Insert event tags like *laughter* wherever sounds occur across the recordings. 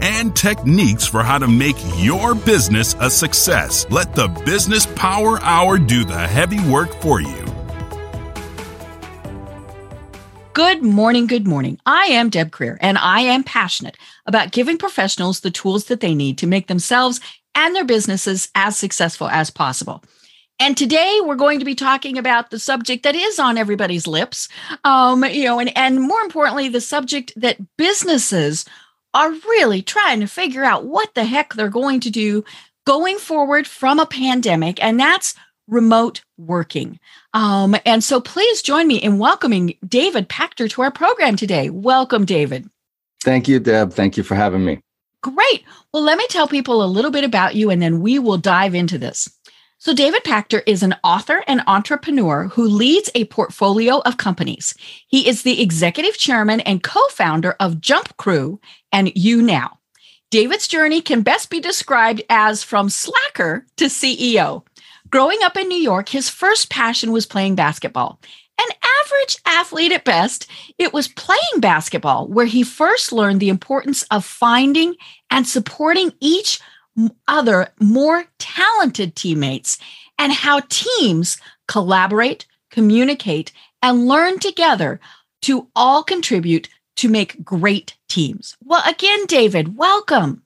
and techniques for how to make your business a success. Let the Business Power Hour do the heavy work for you. Good morning, good morning. I am Deb Creer, and I am passionate about giving professionals the tools that they need to make themselves and their businesses as successful as possible. And today we're going to be talking about the subject that is on everybody's lips, um, you know, and, and more importantly, the subject that businesses are really trying to figure out what the heck they're going to do going forward from a pandemic, and that's remote working. Um, and so please join me in welcoming David Pachter to our program today. Welcome, David. Thank you, Deb. Thank you for having me. Great. Well, let me tell people a little bit about you and then we will dive into this. So, David Pachter is an author and entrepreneur who leads a portfolio of companies. He is the executive chairman and co founder of JumpCrew and YouNow. David's journey can best be described as from slacker to CEO. Growing up in New York, his first passion was playing basketball. An average athlete at best, it was playing basketball where he first learned the importance of finding and supporting each other more talented teammates and how teams collaborate, communicate, and learn together to all contribute to make great teams. Well, again, David, welcome.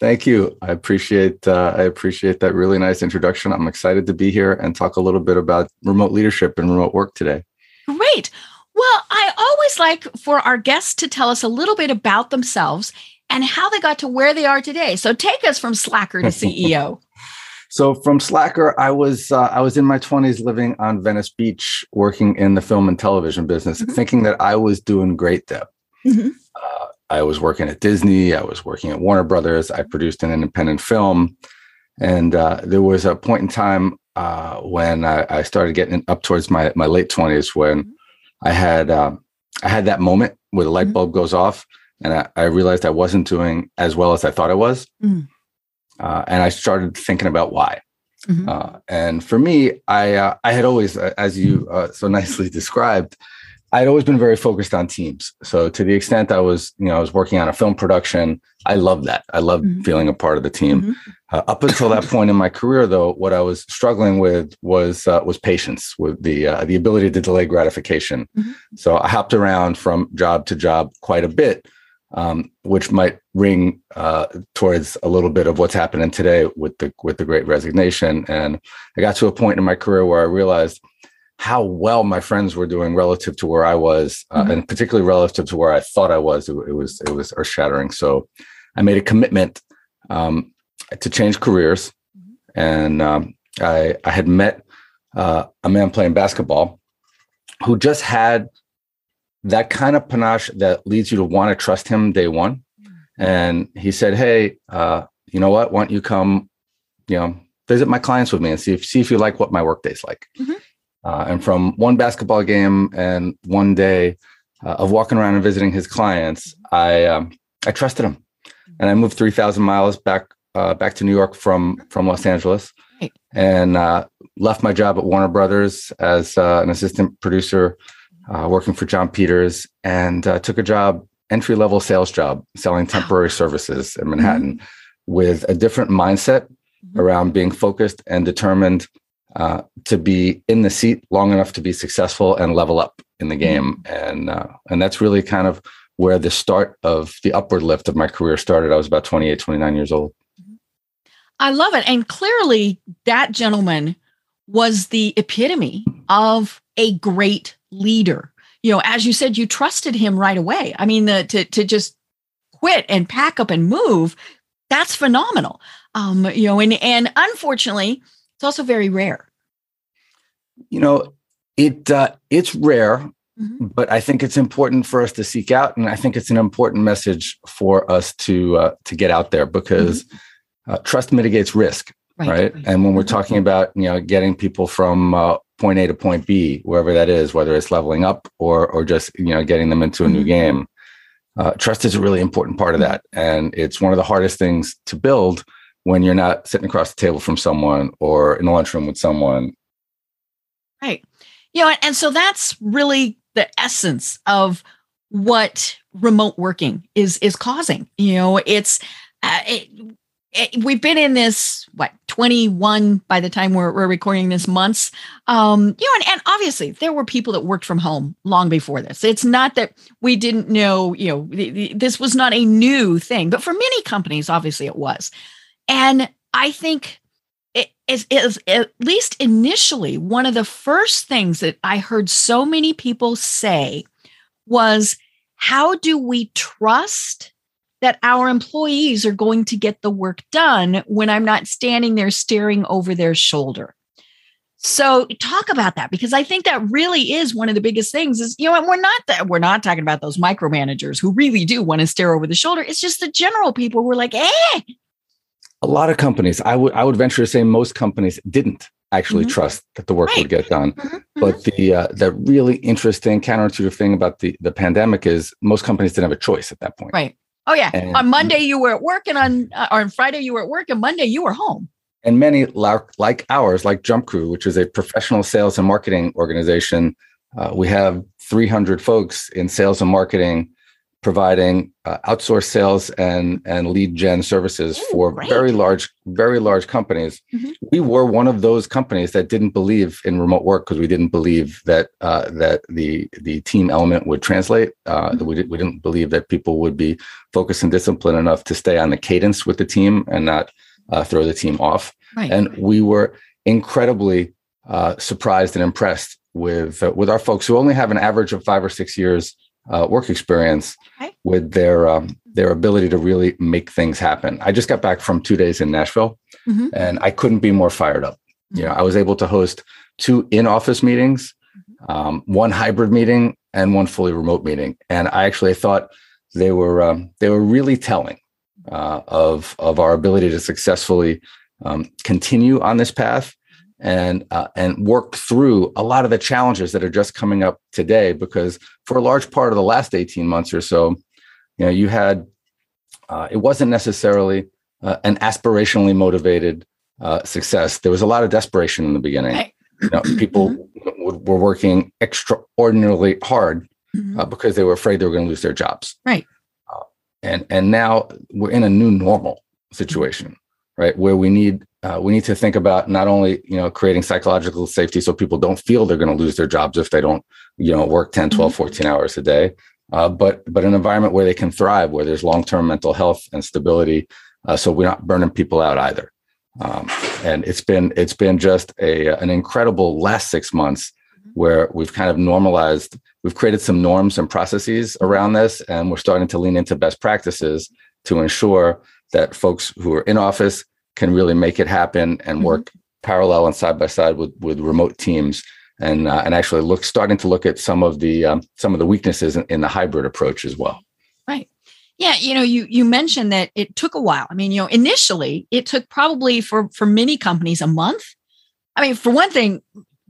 Thank you. I appreciate uh, I appreciate that really nice introduction. I'm excited to be here and talk a little bit about remote leadership and remote work today. Great. Well, I always like for our guests to tell us a little bit about themselves and how they got to where they are today. So take us from slacker to *laughs* CEO. so from slacker, I was uh, I was in my 20s living on Venice Beach, working in the film and television business, mm-hmm. thinking that I was doing great there. Mm-hmm. Uh, I was working at Disney. I was working at Warner Brothers. I produced an independent film, and uh, there was a point in time uh, when I, I, started getting up towards my my late 20s when mm-hmm. I had um, I had that moment where the light mm-hmm. bulb goes off and I, I, realized I wasn't doing as well as I thought I was. Mm. Uh, and I started thinking about why. Mm-hmm. Uh, and for me, I uh, I had always, uh, as you uh, so nicely *laughs* described, I had always been very focused on teams. So to the extent I was, you know, I was working on a film production, I loved that. I loved mm-hmm. feeling a part of the team. Mm-hmm. Uh, up until that point in my career, though, what I was struggling with was was patience, with the the ability to delay gratification. Mm-hmm. So I hopped around from job to job quite a bit um, which might ring uh, towards a little bit of what's happening today with the with the Great Resignation. And I got to a point in my career where I realized how well my friends were doing relative to where I was, uh, mm-hmm. and particularly relative to where I thought I was. It, it was it was earth shattering. So I made a commitment um, to change careers, mm-hmm. and um, I I had met uh, a man playing basketball who just had that kind of panache that leads you to want to trust him day one. Mm-hmm. And he said, Hey, uh, you know what? Why don't you come, you know, visit my clients with me and see if see if you like what my workday's like. Mm-hmm. Uh, and from one basketball game and one day uh, of walking around and visiting his clients, I um, I trusted him, and I moved three thousand miles back uh, back to New York from from Los Angeles, and uh, left my job at Warner Brothers as uh, an assistant producer uh, working for Jon Peters, and uh, took a job, entry level sales job, selling temporary services in Manhattan mm-hmm. with a different mindset mm-hmm. around being focused and determined uh, to be in the seat long enough to be successful and level up in the game. Mm-hmm. And, uh, and that's really kind of where the start of the upward lift of my career started. I was about 28, 29 years old. I love it. And clearly, that gentleman was the epitome of a great leader. You know, as you said, you trusted him right away. I mean, the, to to just quit and pack up and move, that's phenomenal. Um, you know, and and unfortunately, it's also very rare. You know, it uh, it's rare, mm-hmm. but I think it's important for us to seek out, and I think it's an important message for us to uh, to get out there because mm-hmm. uh, trust mitigates risk, right. right? And when we're mm-hmm. talking about you know getting people from uh, point A to point B, wherever that is, whether it's leveling up or or just you know getting them into a new mm-hmm. game, uh, trust is a really important part of mm-hmm. that, and it's one of the hardest things to build when you're not sitting across the table from someone or in the lunchroom with someone. Right. You know, and so that's really the essence of what remote working is is causing. You know, it's uh, it, it, we've been in this what 21 by the time we're, we're recording this months. Um you know and, and obviously there were people that worked from home long before this. It's not that we didn't know you know the, the, this was not a new thing but for many companies obviously it was. And I think it is, is at least initially one of the first things that I heard so many people say was, How do we trust that our employees are going to get the work done when I'm not standing there staring over their shoulder? So talk about that because I think that really is one of the biggest things is, you know, we're not that we're not talking about those micromanagers who really do want to stare over the shoulder. It's just the general people who are like, eh, a lot of companies i would i would venture to say most companies didn't actually mm-hmm. trust that the work right. would get done mm-hmm. but mm-hmm. the uh, the really interesting counterintuitive thing about the the pandemic is most companies didn't have a choice at that point right oh yeah. And, on monday you were at work and on uh, or on friday you were at work and monday you were home. And many like ours like JumpCrew which is a professional sales and marketing organization uh, we have 300 folks in sales and marketing providing uh, outsourced sales and and lead gen services Ooh, for very large very large companies mm-hmm. we were one of those companies that didn't believe in remote work because we didn't believe that uh, that the the team element would translate uh, mm-hmm. we, we didn't believe that people would be focused and disciplined enough to stay on the cadence with the team and not uh, throw the team off right. and we were incredibly uh, surprised and impressed with uh, with our folks who only have an average of five or six years uh, work experience okay. with their um, their ability to really make things happen. I just got back from two days in Nashville, mm-hmm. and I couldn't be more fired up. Mm-hmm. You know, I was able to host two in office meetings, mm-hmm. um, one hybrid meeting, and one fully remote meeting, and I actually thought they were um, they were really telling uh, of of our ability to successfully um, continue on this path and uh, and work through a lot of the challenges that are just coming up today because for a large part of the last 18 months or so you know you had uh, it wasn't necessarily uh, an aspirationally motivated uh, success there was a lot of desperation in the beginning right. you know *clears throat* people mm-hmm. were working extraordinarily hard mm-hmm. Uh, because they were afraid they were going to lose their jobs right uh, and and now we're in a new normal situation right where we need uh, we need to think about not only you know creating psychological safety so people don't feel they're going to lose their jobs if they don't you know work 10 12 mm-hmm. 14 hours a day uh, but but an environment where they can thrive where there's long-term mental health and stability uh, so we're not burning people out either um, and it's been it's been just a an incredible last six months mm-hmm. where we've kind of normalized we've created some norms and processes around this and we're starting to lean into best practices to ensure that folks who are in office can really make it happen and mm-hmm. work parallel and side by side with with remote teams. And uh, and actually look starting to look at some of the um, some of the weaknesses in, in, the hybrid approach as well. Right. Yeah you know you you mentioned that it took a while. I mean you know initially it took probably for for many companies a month. I mean for one thing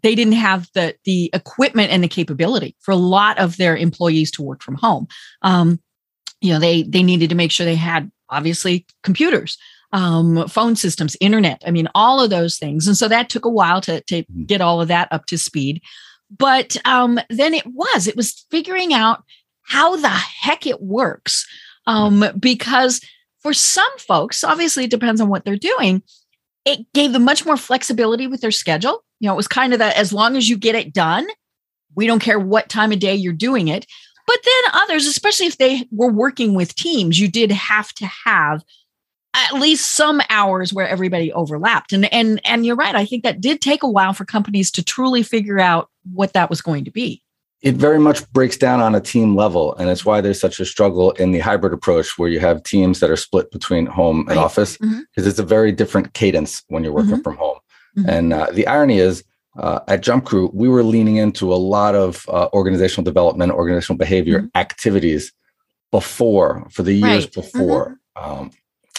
they didn't have the the equipment and the capability for a lot of their employees to work from home. Um, you know they they needed to make sure they had obviously computers um, phone systems, internet. I mean, all of those things. And so that took a while to, to mm-hmm. get all of that up to speed. But um, then it was, it was figuring out how the heck it works. Um, because for some folks, obviously it depends on what they're doing, it gave them much more flexibility with their schedule. You know, it was kind of that as long as you get it done, we don't care what time of day you're doing it. But then others, especially if they were working with teams, you did have to have at least some hours where everybody overlapped. And and and you're right. I think that did take a while for companies to truly figure out what that was going to be. It very much breaks down on a team level. And it's why there's such a struggle in the hybrid approach where you have teams that are split between home and right. office, because mm-hmm. it's a very different cadence when you're working mm-hmm. from home. Mm-hmm. And uh, the irony is, uh, at JumpCrew, we were leaning into a lot of uh, organizational development, organizational behavior mm-hmm. activities before, for the years right. before. Mm-hmm. Um,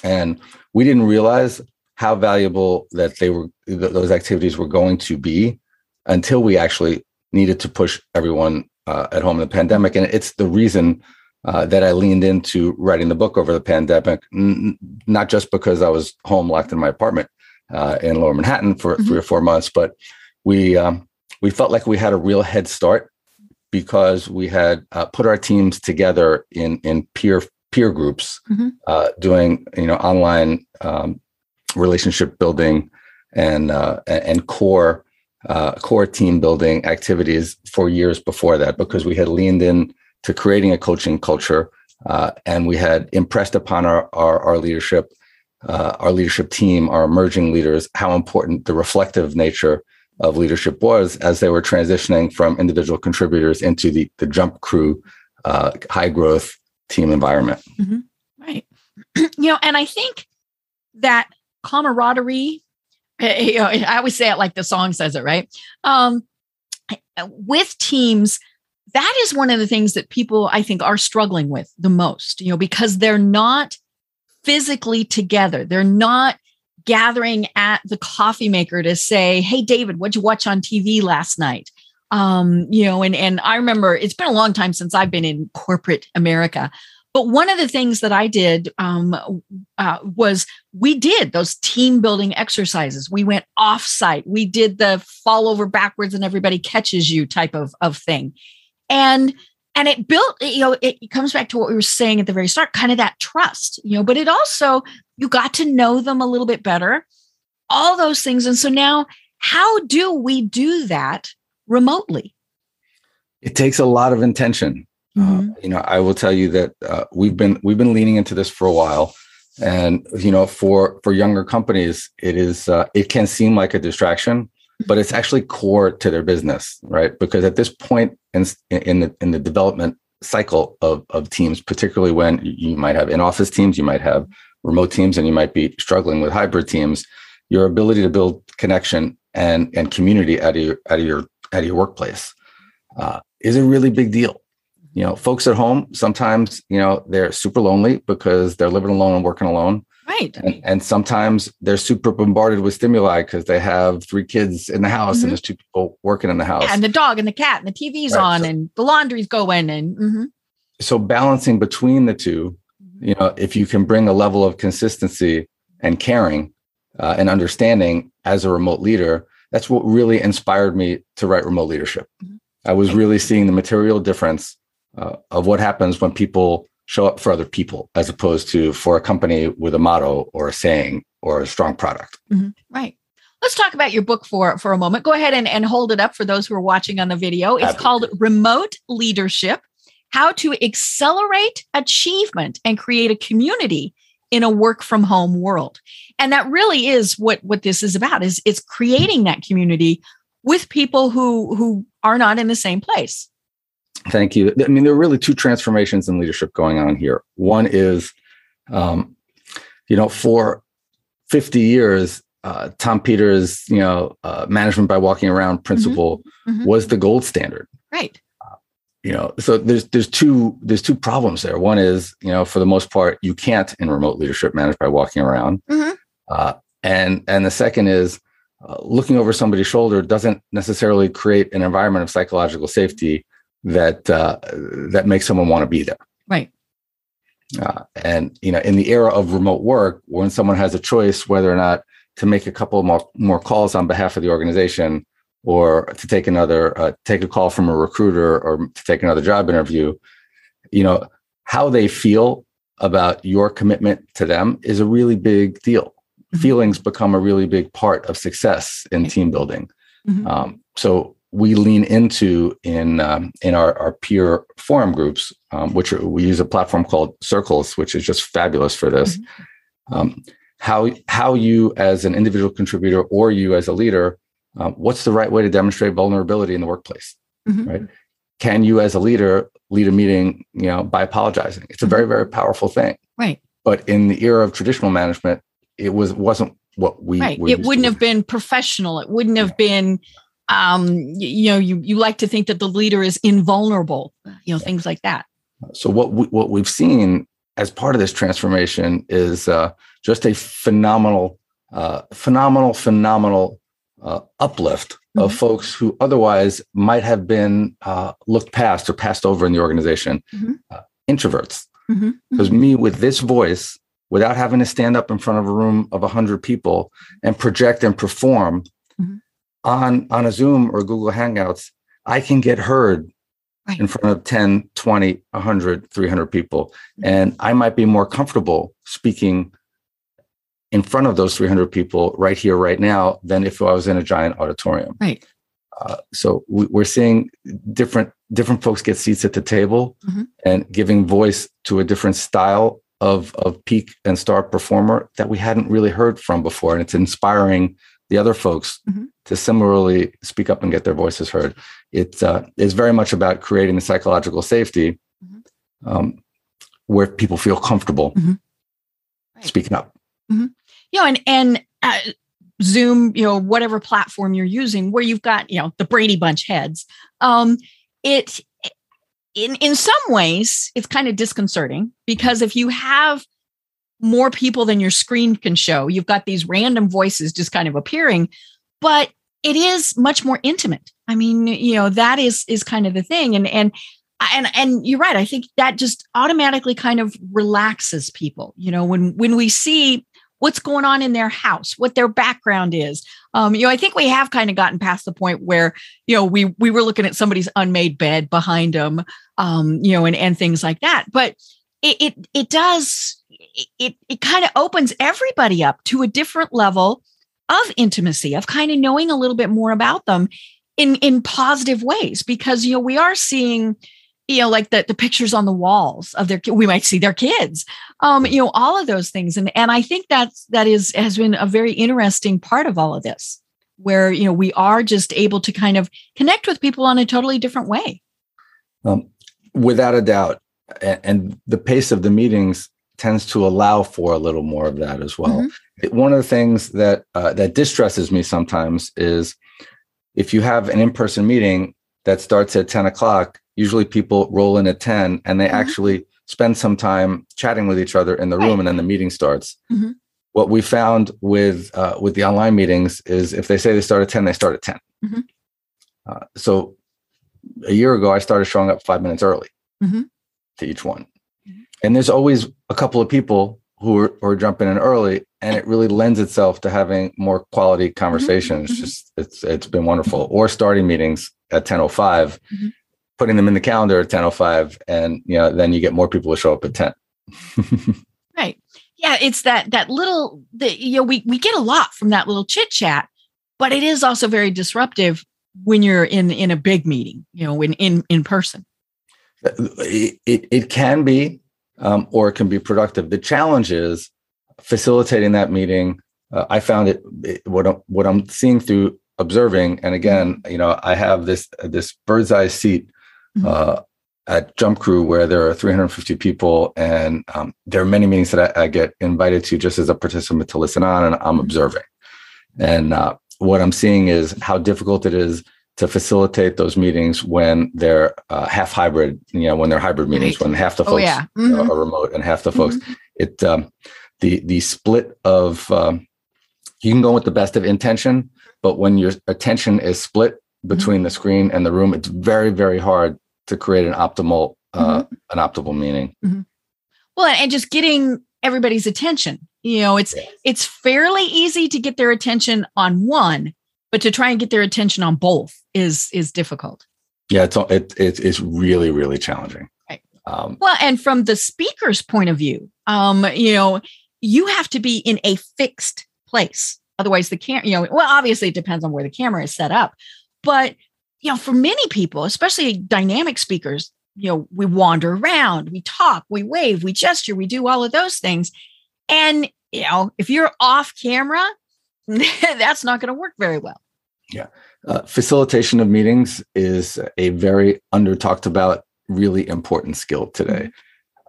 and we didn't realize how valuable that they were th- those activities were going to be until we actually needed to push everyone uh, at home in the pandemic and it's the reason uh, that I leaned into writing the book over the pandemic, n- not just because I was home locked in my apartment uh, in Lower Manhattan for mm-hmm. three or four months, but we um, we felt like we had a real head start because we had uh, put our teams together in in peer peer groups mm-hmm. uh, doing you know online um, relationship building and uh, and core uh, core team building activities for years before that because we had leaned in to creating a coaching culture uh, and we had impressed upon our our, our leadership uh, our leadership team our emerging leaders how important the reflective nature of leadership was as they were transitioning from individual contributors into the the JumpCrew uh, high growth team environment. Mm-hmm. Right. *clears throat* you know, and I think that camaraderie, eh, eh, always say it like the song says it, right? Um, with teams, that is one of the things that people I think are struggling with the most, you know, because they're not physically together. They're not gathering at the coffee maker to say, Hey, David, what'd you watch on TV last night? Um, you know, and and I remember it's been a long time since I've been in corporate America. But one of the things that I did um, uh, was we did those team building exercises. We went off site. We did the fall over backwards and everybody catches you type of, of thing. And and it built, you know, it, it comes back to what we were saying at the very start, kind of that trust, you know, but it also, you got to know them a little bit better, all those things. And so now, how do we do that remotely? It takes a lot of intention. Uh, mm-hmm. Uh, you know, I will tell you that uh, we've been we've been leaning into this for a while, and you know, for for younger companies, it is uh, it can seem like a distraction, but it's actually core to their business, right? Because at this point in in the in the development cycle of of teams, particularly when you might have in office teams, you might have remote teams, and you might be struggling with hybrid teams, your ability to build connection and and community out of your out of your at your workplace uh, is a really big deal. You know, folks at home sometimes you know they're super lonely because they're living alone and working alone. Right. And, and sometimes they're super bombarded with stimuli because they have three kids in the house mm-hmm. and there's two people working in the house. Yeah, And the dog and the cat and the TV's right. on so, and the laundry's going and mm-hmm. so balancing between the two, mm-hmm. you know, if you can bring a level of consistency and caring uh, and understanding as a remote leader, that's what really inspired me to write remote leadership. Mm-hmm. I was really seeing the material difference uh, of what happens when people show up for other people as opposed to for a company with a motto or a saying or a strong product. Mm-hmm. Right. Let's talk about your book for, for a moment. Go ahead and, and hold it up for those who are watching on the video. It's Absolutely. called Remote Leadership How to Accelerate Achievement and Create a Community in a work from home world. And that really is what what this is about is it's creating that community with people who who are not in the same place. Thank you. I mean there are really two transformations in leadership going on here. One is um, you know for 50 years uh, tom peters you know uh, management by walking around principle mm-hmm. Mm-hmm. was the gold standard. Right you know so there's there's two there's two problems there. One is you know for the most part you can't in remote leadership manage by walking around. Mm-hmm. uh, and and the second is uh, looking over somebody's shoulder doesn't necessarily create an environment of psychological safety that uh, that makes someone want to be there. Right. Uh, and you know in the era of remote work when someone has a choice whether or not to make a couple more, more calls on behalf of the organization or to take another uh, take a call from a recruiter or to take another job interview you know how they feel about your commitment to them is a really big deal mm-hmm. feelings become a really big part of success in team building mm-hmm. um, so we lean into in um, in our, our peer forum groups um, which are, we use a platform called circles which is just fabulous for this mm-hmm. um, how how you as an individual contributor or you as a leader, um, what's the right way to demonstrate vulnerability in the workplace, mm-hmm. right? Can you as a leader lead a meeting, you know, by apologizing? It's a very very powerful thing, right? But in the era of traditional management, it was wasn't what we right. It wouldn't have been professional. It wouldn't have been um, you know, you you like to think that the leader is invulnerable, you know, things like that. So what we, what we've seen as part of this transformation is uh, just a phenomenal, uh, phenomenal, phenomenal uh, uplift mm-hmm. of folks who otherwise might have been uh, looked past or passed over in the organization. Mm-hmm. Uh, introverts, mm-hmm. because mm-hmm. me with this voice, without having to stand up in front of a room of hundred people and project and perform mm-hmm. on on a Zoom or Google Hangouts, I can get heard right. in front of 10, 20, 100, 300 people. And I might be more comfortable speaking in front of those 300 people right here, right now, than if I was in a giant auditorium. Right. Uh, so we, are seeing different different folks get seats at the table mm-hmm. and giving voice to a different style of of peak and star performer that we hadn't really heard from before, and it's inspiring the other folks mm-hmm. to similarly speak up and get their voices heard. It uh, is very much about creating the psychological safety mm-hmm. um, where people feel comfortable mm-hmm. right. speaking up. Mm-hmm. You know, and and uh, Zoom, you know, whatever platform you're using, where you've got you know the Brady Bunch heads, um, it in in some ways it's kind of disconcerting because if you have more people than your screen can show. You've got these random voices just kind of appearing, but it is much more intimate. I mean, you know, that is is kind of the thing. And and and and you're right. I think that just automatically kind of relaxes people. You know, when when we see what's going on in their house, what their background is. Um, you know, I think we have kind of gotten past the point where, you know, we we were looking at somebody's unmade bed behind them, um, you know, and and things like that. But it it, it does it, it kind of opens everybody up to a different level of intimacy, of kind of knowing a little bit more about them in, in positive ways, because, you know, we are seeing, you know, like the, the pictures on the walls of their, we might see their kids, um, you know, all of those things. And, and I think that's, that is, has been a very interesting part of all of this, where, you know, we are just able to kind of connect with people on a totally different way. Um, without a doubt. And the pace of the meetings tends to allow for a little more of that as well. Mm-hmm. One of the things that uh, that distresses me sometimes is if you have an in-person meeting that starts at 10 o'clock, usually people roll in at 10 and they mm-hmm. actually spend some time chatting with each other in the room right. and then the meeting starts. Mm-hmm. What we found with uh, with the online meetings is if they say they start at 10, they start at 10. Mm-hmm. Uh, so a year ago, I started showing up five minutes early mm-hmm. to each one and there's always a couple of people who are, who are, jumping in early and it really lends itself to having more quality mm-hmm. conversations mm-hmm. just it's it's been wonderful or starting meetings at 1005 mm-hmm. Putting them in the calendar at 1005 and you know then you get more people to show up at 10 *laughs* right yeah it's that that little the you know we we get a lot from that little chit chat but it is also very disruptive when you're in in a big meeting you know in in in person it, it, it can be um, or it can be productive. The challenge is facilitating that meeting. Uh, I found it, it, what I'm, what I'm seeing through observing, and again, you know, I have this this bird's eye seat mm-hmm. uh, at JumpCrew where there are 350 people, and um, there are many meetings that I, I, get invited to just as a participant to listen on, and I'm mm-hmm. observing. And uh, what I'm seeing is how difficult it is to facilitate those meetings when they're uh, half hybrid, you know, when they're hybrid meetings, right. when half the oh, folks oh, yeah. mm-hmm. are remote and half the folks, mm-hmm. it, um, the, the split of, um, you can go with the best of intention, but when your attention is split between mm-hmm. the screen and the room, it's very, very hard to create an optimal, uh, mm-hmm. an optimal meaning. Mm-hmm. Well, and just getting everybody's attention, you know, it's, it's fairly easy to get their attention on one, but to try and get their attention on both is is difficult yeah it's it, it it's really really challenging right um, well and from the speaker's point of view um you know you have to be in a fixed place otherwise the camera you know well obviously it depends on where the camera is set up but you know for many people especially dynamic speakers you know we wander around we talk we wave we gesture we do all of those things And, you know, if you're off camera, *laughs* that's not going to work very well. Yeah. Uh, facilitation of meetings is a very under talked about, really important skill today.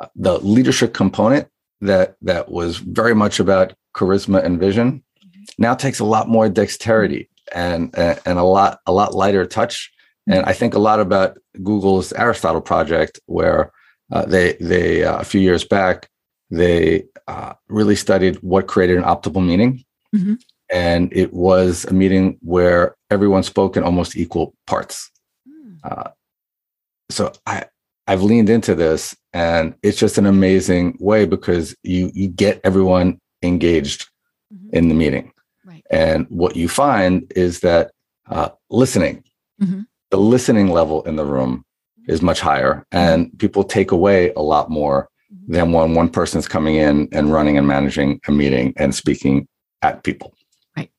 Uh, the leadership component that that was very much about charisma and vision now takes a lot more dexterity and and a lot a lot lighter touch. And I think a lot about Google's Aristotle project, where uh, they they uh, a few years back they uh, really studied what created an optimal meeting, mm-hmm. and it was a meeting where everyone spoke in almost equal parts. Mm. so I I've leaned into this, and it's just an amazing way because you you get everyone engaged mm-hmm. in the meeting. And what you find is that uh, listening, mm-hmm. the listening level in the room is much higher and people take away a lot more than when one person's coming in and running and managing a meeting and speaking at people. Right.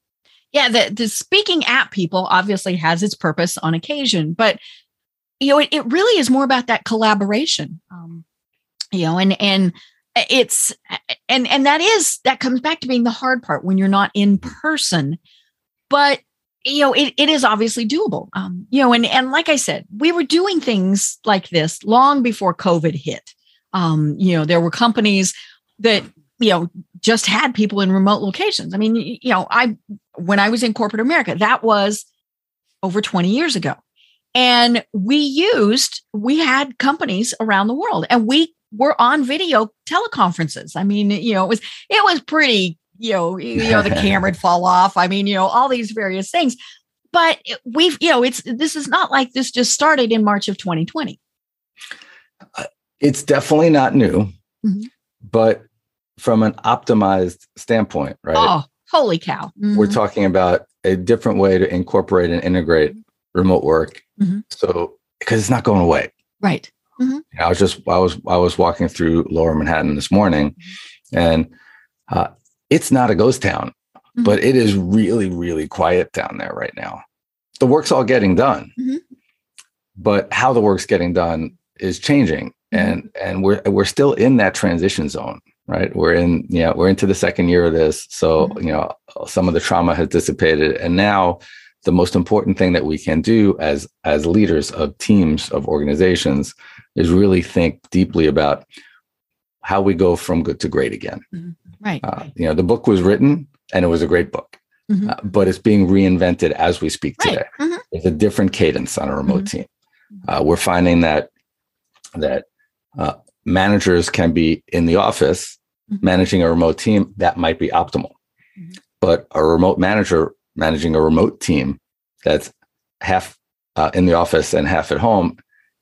Yeah the, the speaking at people obviously has its purpose on occasion but you know it, it really is more about that collaboration um, you know and and it's and and that is that comes back to being the hard part when you're not in person but you know, it, it is obviously doable. Um, you know, and and like I said, we were doing things like this long before COVID hit. Um, you know, there were companies that you know just had people in remote locations. I mean, you know, I when I was in corporate America, that was over 20 years ago. And we used, we had companies around the world and we were on video teleconferences. I mean, you know, it was it was pretty you know, you know, the *laughs* camera would fall off. I mean, you know, all these various things. But we've, you know, it's this is not like this just started in March of 2020. Uh, it's definitely not new, mm-hmm. but from an optimized standpoint, right? Oh, holy cow. Mm-hmm. We're talking about a different way to incorporate and integrate remote work. Mm-hmm. So, because it's not going away. Right. Mm-hmm. I was just, I was, I was walking through lower Manhattan this morning mm-hmm. and uh, it's not a ghost town, mm-hmm. but it is really, really quiet down there right now. The work's all getting done, mm-hmm. but how the work's getting done is changing, mm-hmm. and and we're we're still in that transition zone, right? We're in yeah, we're into the second year of this, so mm-hmm. you know some of the trauma has dissipated, and now the most important thing that we can do as as leaders of teams of organizations is really think deeply about how we go from good to great again. Mm-hmm. Right, uh, You know, the book was written and it was a great book, mm-hmm. uh, but it's being reinvented as we speak today. Right. Mm-hmm. It's a different cadence on a remote mm-hmm. team. Uh, we're finding that that uh, managers can be in the office mm-hmm. managing a remote team that might be optimal, mm-hmm. but a remote manager managing a remote team that's half uh, in the office and half at home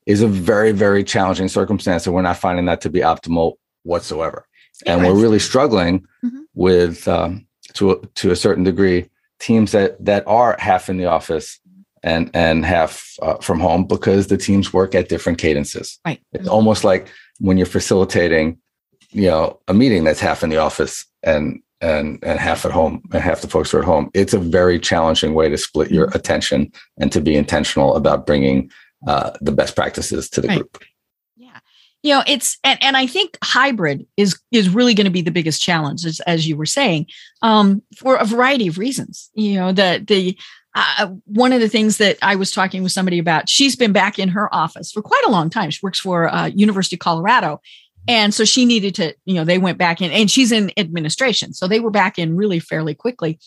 is a very very challenging circumstance, and we're not finding that to be optimal whatsoever and we're really struggling mm-hmm. with um, to to a certain degree teams that that are half in the office and and half uh, from home because the teams work at different cadences. Right. It's mm-hmm. almost like when you're facilitating, you know, a meeting that's half in the office and and and half at home and half the folks are at home. It's a very challenging way to split your mm-hmm. attention and to be intentional about bringing uh, the best practices to the right. group. Yeah, you know it's and, and i think hybrid is is really going to be the biggest challenge as, as you were saying um, for a variety of reasons. You know the the uh, one of the things that i was talking with somebody about she's been back in her office for quite a long time. She works for uh, university of colorado. And so she needed to you know they went back in and she's in administration. So they were back in really fairly quickly.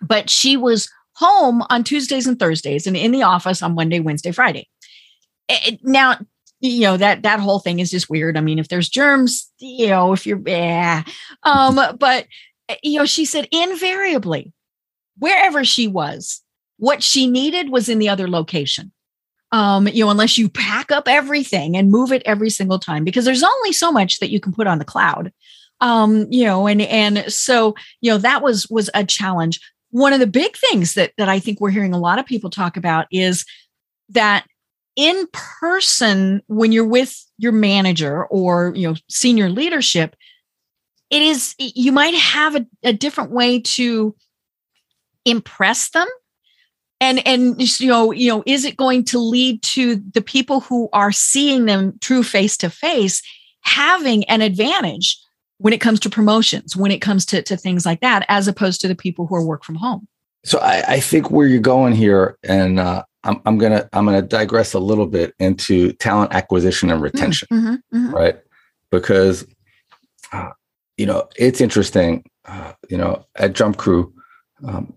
But she was home on tuesdays and thursdays and in the office on monday wednesday friday now you know that that whole thing is just weird. I mean if there's germs you know if you're yeah um but eh, you know she said invariably wherever she was what she needed was in the other location. Um you know unless you pack up everything and move it every single time because there's only so much that you can put on the cloud. Um you know and and so you know that was was a challenge. One of the big things that that i think we're hearing a lot of people talk about is that in person when you're with your manager or you know senior leadership it is you might have a, a different way to impress them and and you know you know is it going to lead to the people who are seeing them true face to face having an advantage when it comes to promotions, when it comes to, to things like that, as opposed to the people who are work from home. So I, I think where you're going here, and uh, I'm, I'm gonna I'm gonna digress a little bit into talent acquisition and retention, Mm-hmm, mm-hmm. right? Because uh, you know it's interesting. Uh, you know, at JumpCrew, um,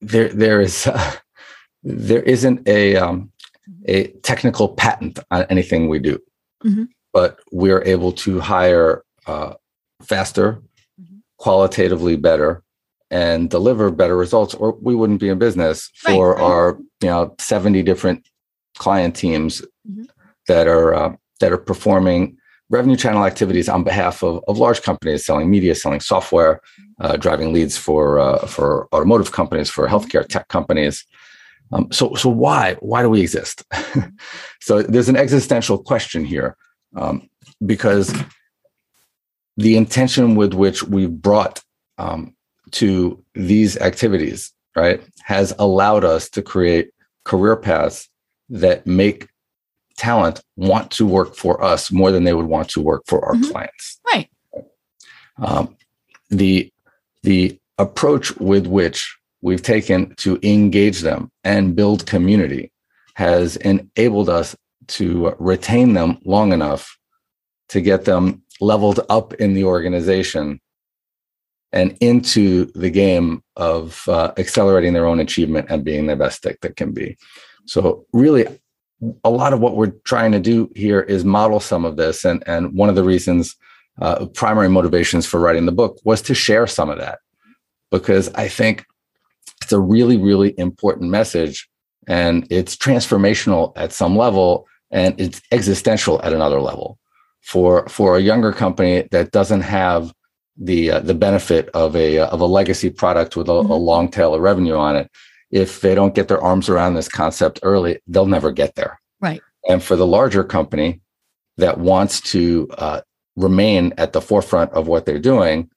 there there is uh, *laughs* there isn't a um, a technical patent on anything we do, Mhm. but we're able to hire uh, faster, Mhm. qualitatively better, and deliver better results, or we wouldn't be in business for Right. our you know 70 different client teams Mhm. that are uh, that are performing revenue channel activities on behalf of, of large companies selling media, selling software, uh, driving leads for uh, for automotive companies, for healthcare tech companies. Um, so so why why do we exist? *laughs* so there's an existential question here um, because the intention with which we've brought um, to these activities, right, has allowed us to create career paths that make talent want to work for us more than they would want to work for our Mhm. clients. Right. Um, the the approach with which we've taken to engage them and build community has enabled us to retain them long enough to get them leveled up in the organization and into the game of uh, accelerating their own achievement and being the best that they can be. So really, a lot of what we're trying to do here is model some of this, and and one of the reasons, uh, primary motivations for writing the book was to share some of that, because I think it's a really really important message, and it's transformational at some level, and it's existential at another level for for a younger company that doesn't have the uh, the benefit of a uh, of a legacy product with a, a Mhm. long tail of revenue on it. If they don't get their arms around this concept early, they'll never get there. Right. And for the larger company that wants to uh, remain at the forefront of what they're doing,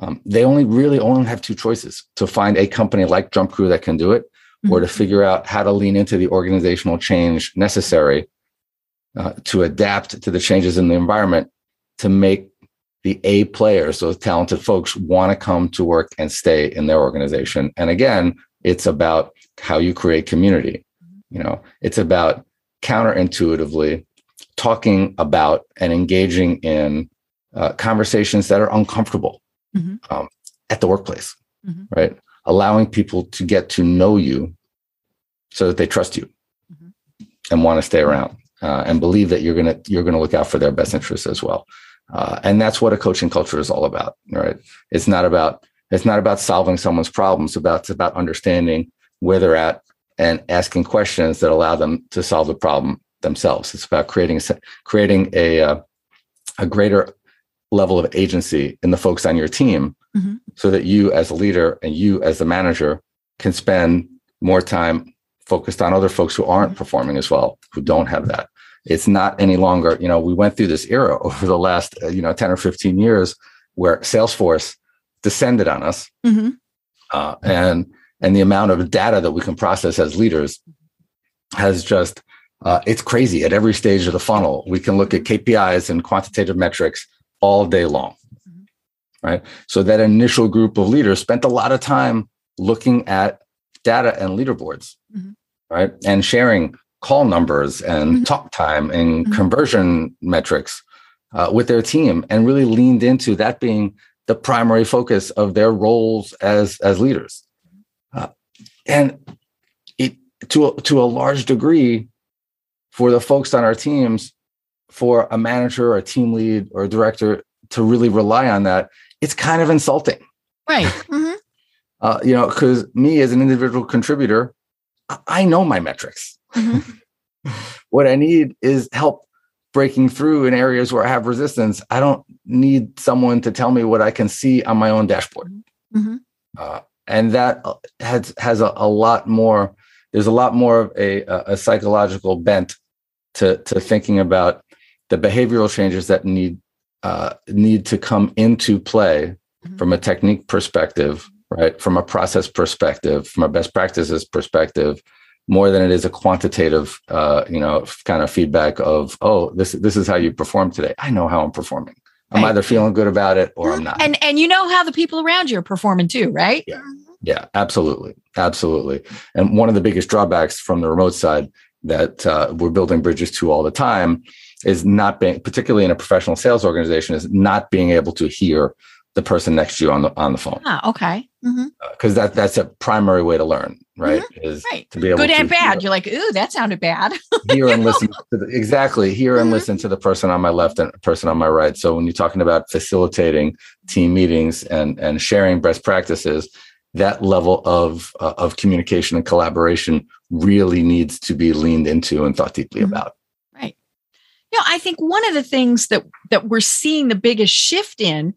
um, they only really only have two choices: to find a company like JumpCrew that can do it, or to Mhm. figure out how to lean into the organizational change necessary uh, to adapt to the changes in the environment to make the A players, those talented folks, want to come to work and stay in their organization. And again, it's about how you create community. You know, it's about counterintuitively talking about and engaging in uh, conversations that are uncomfortable Mhm. um, at the workplace, Mhm. right? Allowing people to get to know you so that they trust you Mhm. and want to stay around uh, and believe that you're gonna you're gonna look out for their best interests as well. Uh, and that's what a coaching culture is all about, right? It's not about it's not about solving someone's problems. It's about it's about understanding where they're at and asking questions that allow them to solve the problem themselves. It's about creating creating a uh, a greater level of agency in the folks on your team, Mhm. so that you as a leader and you as the manager can spend more time focused on other folks who aren't performing as well, who don't have that. It's not any longer, you know, we went through this era *laughs* over the last, uh, you know, 10 or 15 years where Salesforce descended on us Mhm. uh, and and the amount of data that we can process as leaders has just uh, it's crazy at every stage of the funnel we can look at kpis and quantitative metrics all day long Mhm. right so that initial group of leaders spent a lot of time looking at data and leaderboards Mhm. right and sharing call numbers and Mhm. talk time and Mhm. conversion metrics uh, with their team and really leaned into that being the primary focus of their roles as as leaders uh, and it to a, to a large degree for the folks on our teams for a manager or a team lead or a director to really rely on that it's kind of insulting Right. *laughs* Mhm. uh, you know because me as an individual contributor i know my metrics Mhm. *laughs* what i need is help breaking through in areas where i have resistance i don't need someone to tell me what i can see on my own dashboard Mhm. uh, and that uh, has has a, a lot more there's a lot more of a, a psychological bent to to thinking about the behavioral changes that need uh, need to come into play Mhm. from a technique perspective right from a process perspective from a best practices perspective more than it is a quantitative uh, you know kind of feedback of oh this this is how you perform today i know how i'm performing I'm Right. either feeling good about it or I'm not. And and you know how the people around you are performing too, right? Yeah. Yeah, absolutely. Absolutely. And one of the biggest drawbacks from the remote side that uh, we're building bridges to all the time is not being, particularly in a professional sales organization, is not being able to hear the person next to you on the on the phone Ah, okay. Because that that's a primary way to learn, right? Mm-hmm. Right. to be able Good to and bad. You're like, ooh, that sounded bad. *laughs* hear and listen to the, exactly hear and Mhm. listen to the person on my left and person on my right so when you're talking about facilitating team meetings and and sharing best practices that level of uh, of communication and collaboration really needs to be leaned into and thought deeply Mhm. about Right. You know, I think one of the things that that we're seeing the biggest shift in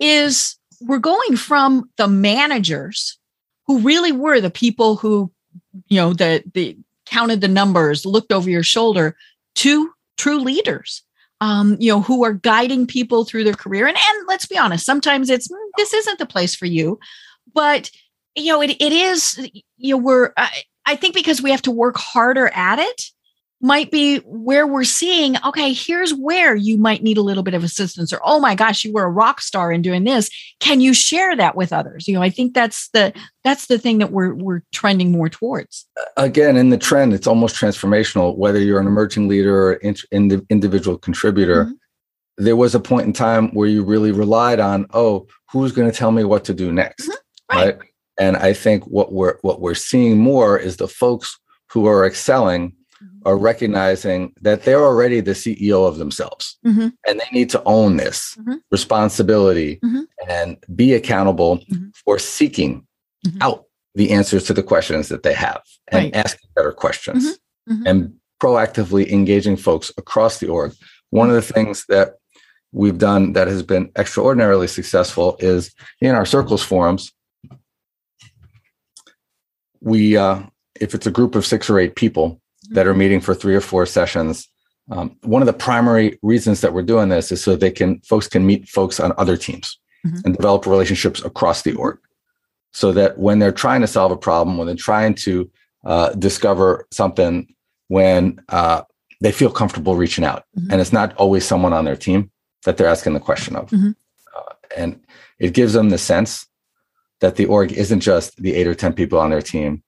is we're going from the managers who really were the people who, you know, the the counted the numbers, looked over your shoulder, to true leaders. Um, you know, who are guiding people through their career. And and let's be honest, sometimes it's "Mm, this isn't the place for you. But you know, it it is, you know, we're I, I think because we have to work harder at it, might be where we're seeing, okay, here's where you might need a little bit of assistance, or oh my gosh, you were a rock star in doing this. Can you share that with others? You know, I think that's the that's the thing that we're we're trending more towards. again in the trend it's almost transformational whether you're an emerging leader or in, in individual contributor Mhm. there was a point in time where you really relied on oh who's going to tell me what to do next Mhm. Right. right and i think what we're what we're seeing more is the folks who are excelling. Are recognizing that they're already the ceo of themselves Mhm. and they need to own this Mhm. responsibility Mhm. and be accountable Mhm. for seeking Mhm. out the answers to the questions that they have and Right. asking better questions Mhm. Mhm. and proactively engaging folks across the org. One of the things that we've done that has been extraordinarily successful is in our circles forums. We, uh, if it's a group of six or eight people that are meeting for three or four sessions, um, one of the primary reasons that we're doing this is so they can folks can meet folks on other teams Mhm. and develop relationships across the org, so that when they're trying to solve a problem, when they're trying to uh, discover something, when uh, they feel comfortable reaching out, Mhm. and it's not always someone on their team that they're asking the question of, Mhm. uh, and it gives them the sense that the org isn't just the eight or ten people on their team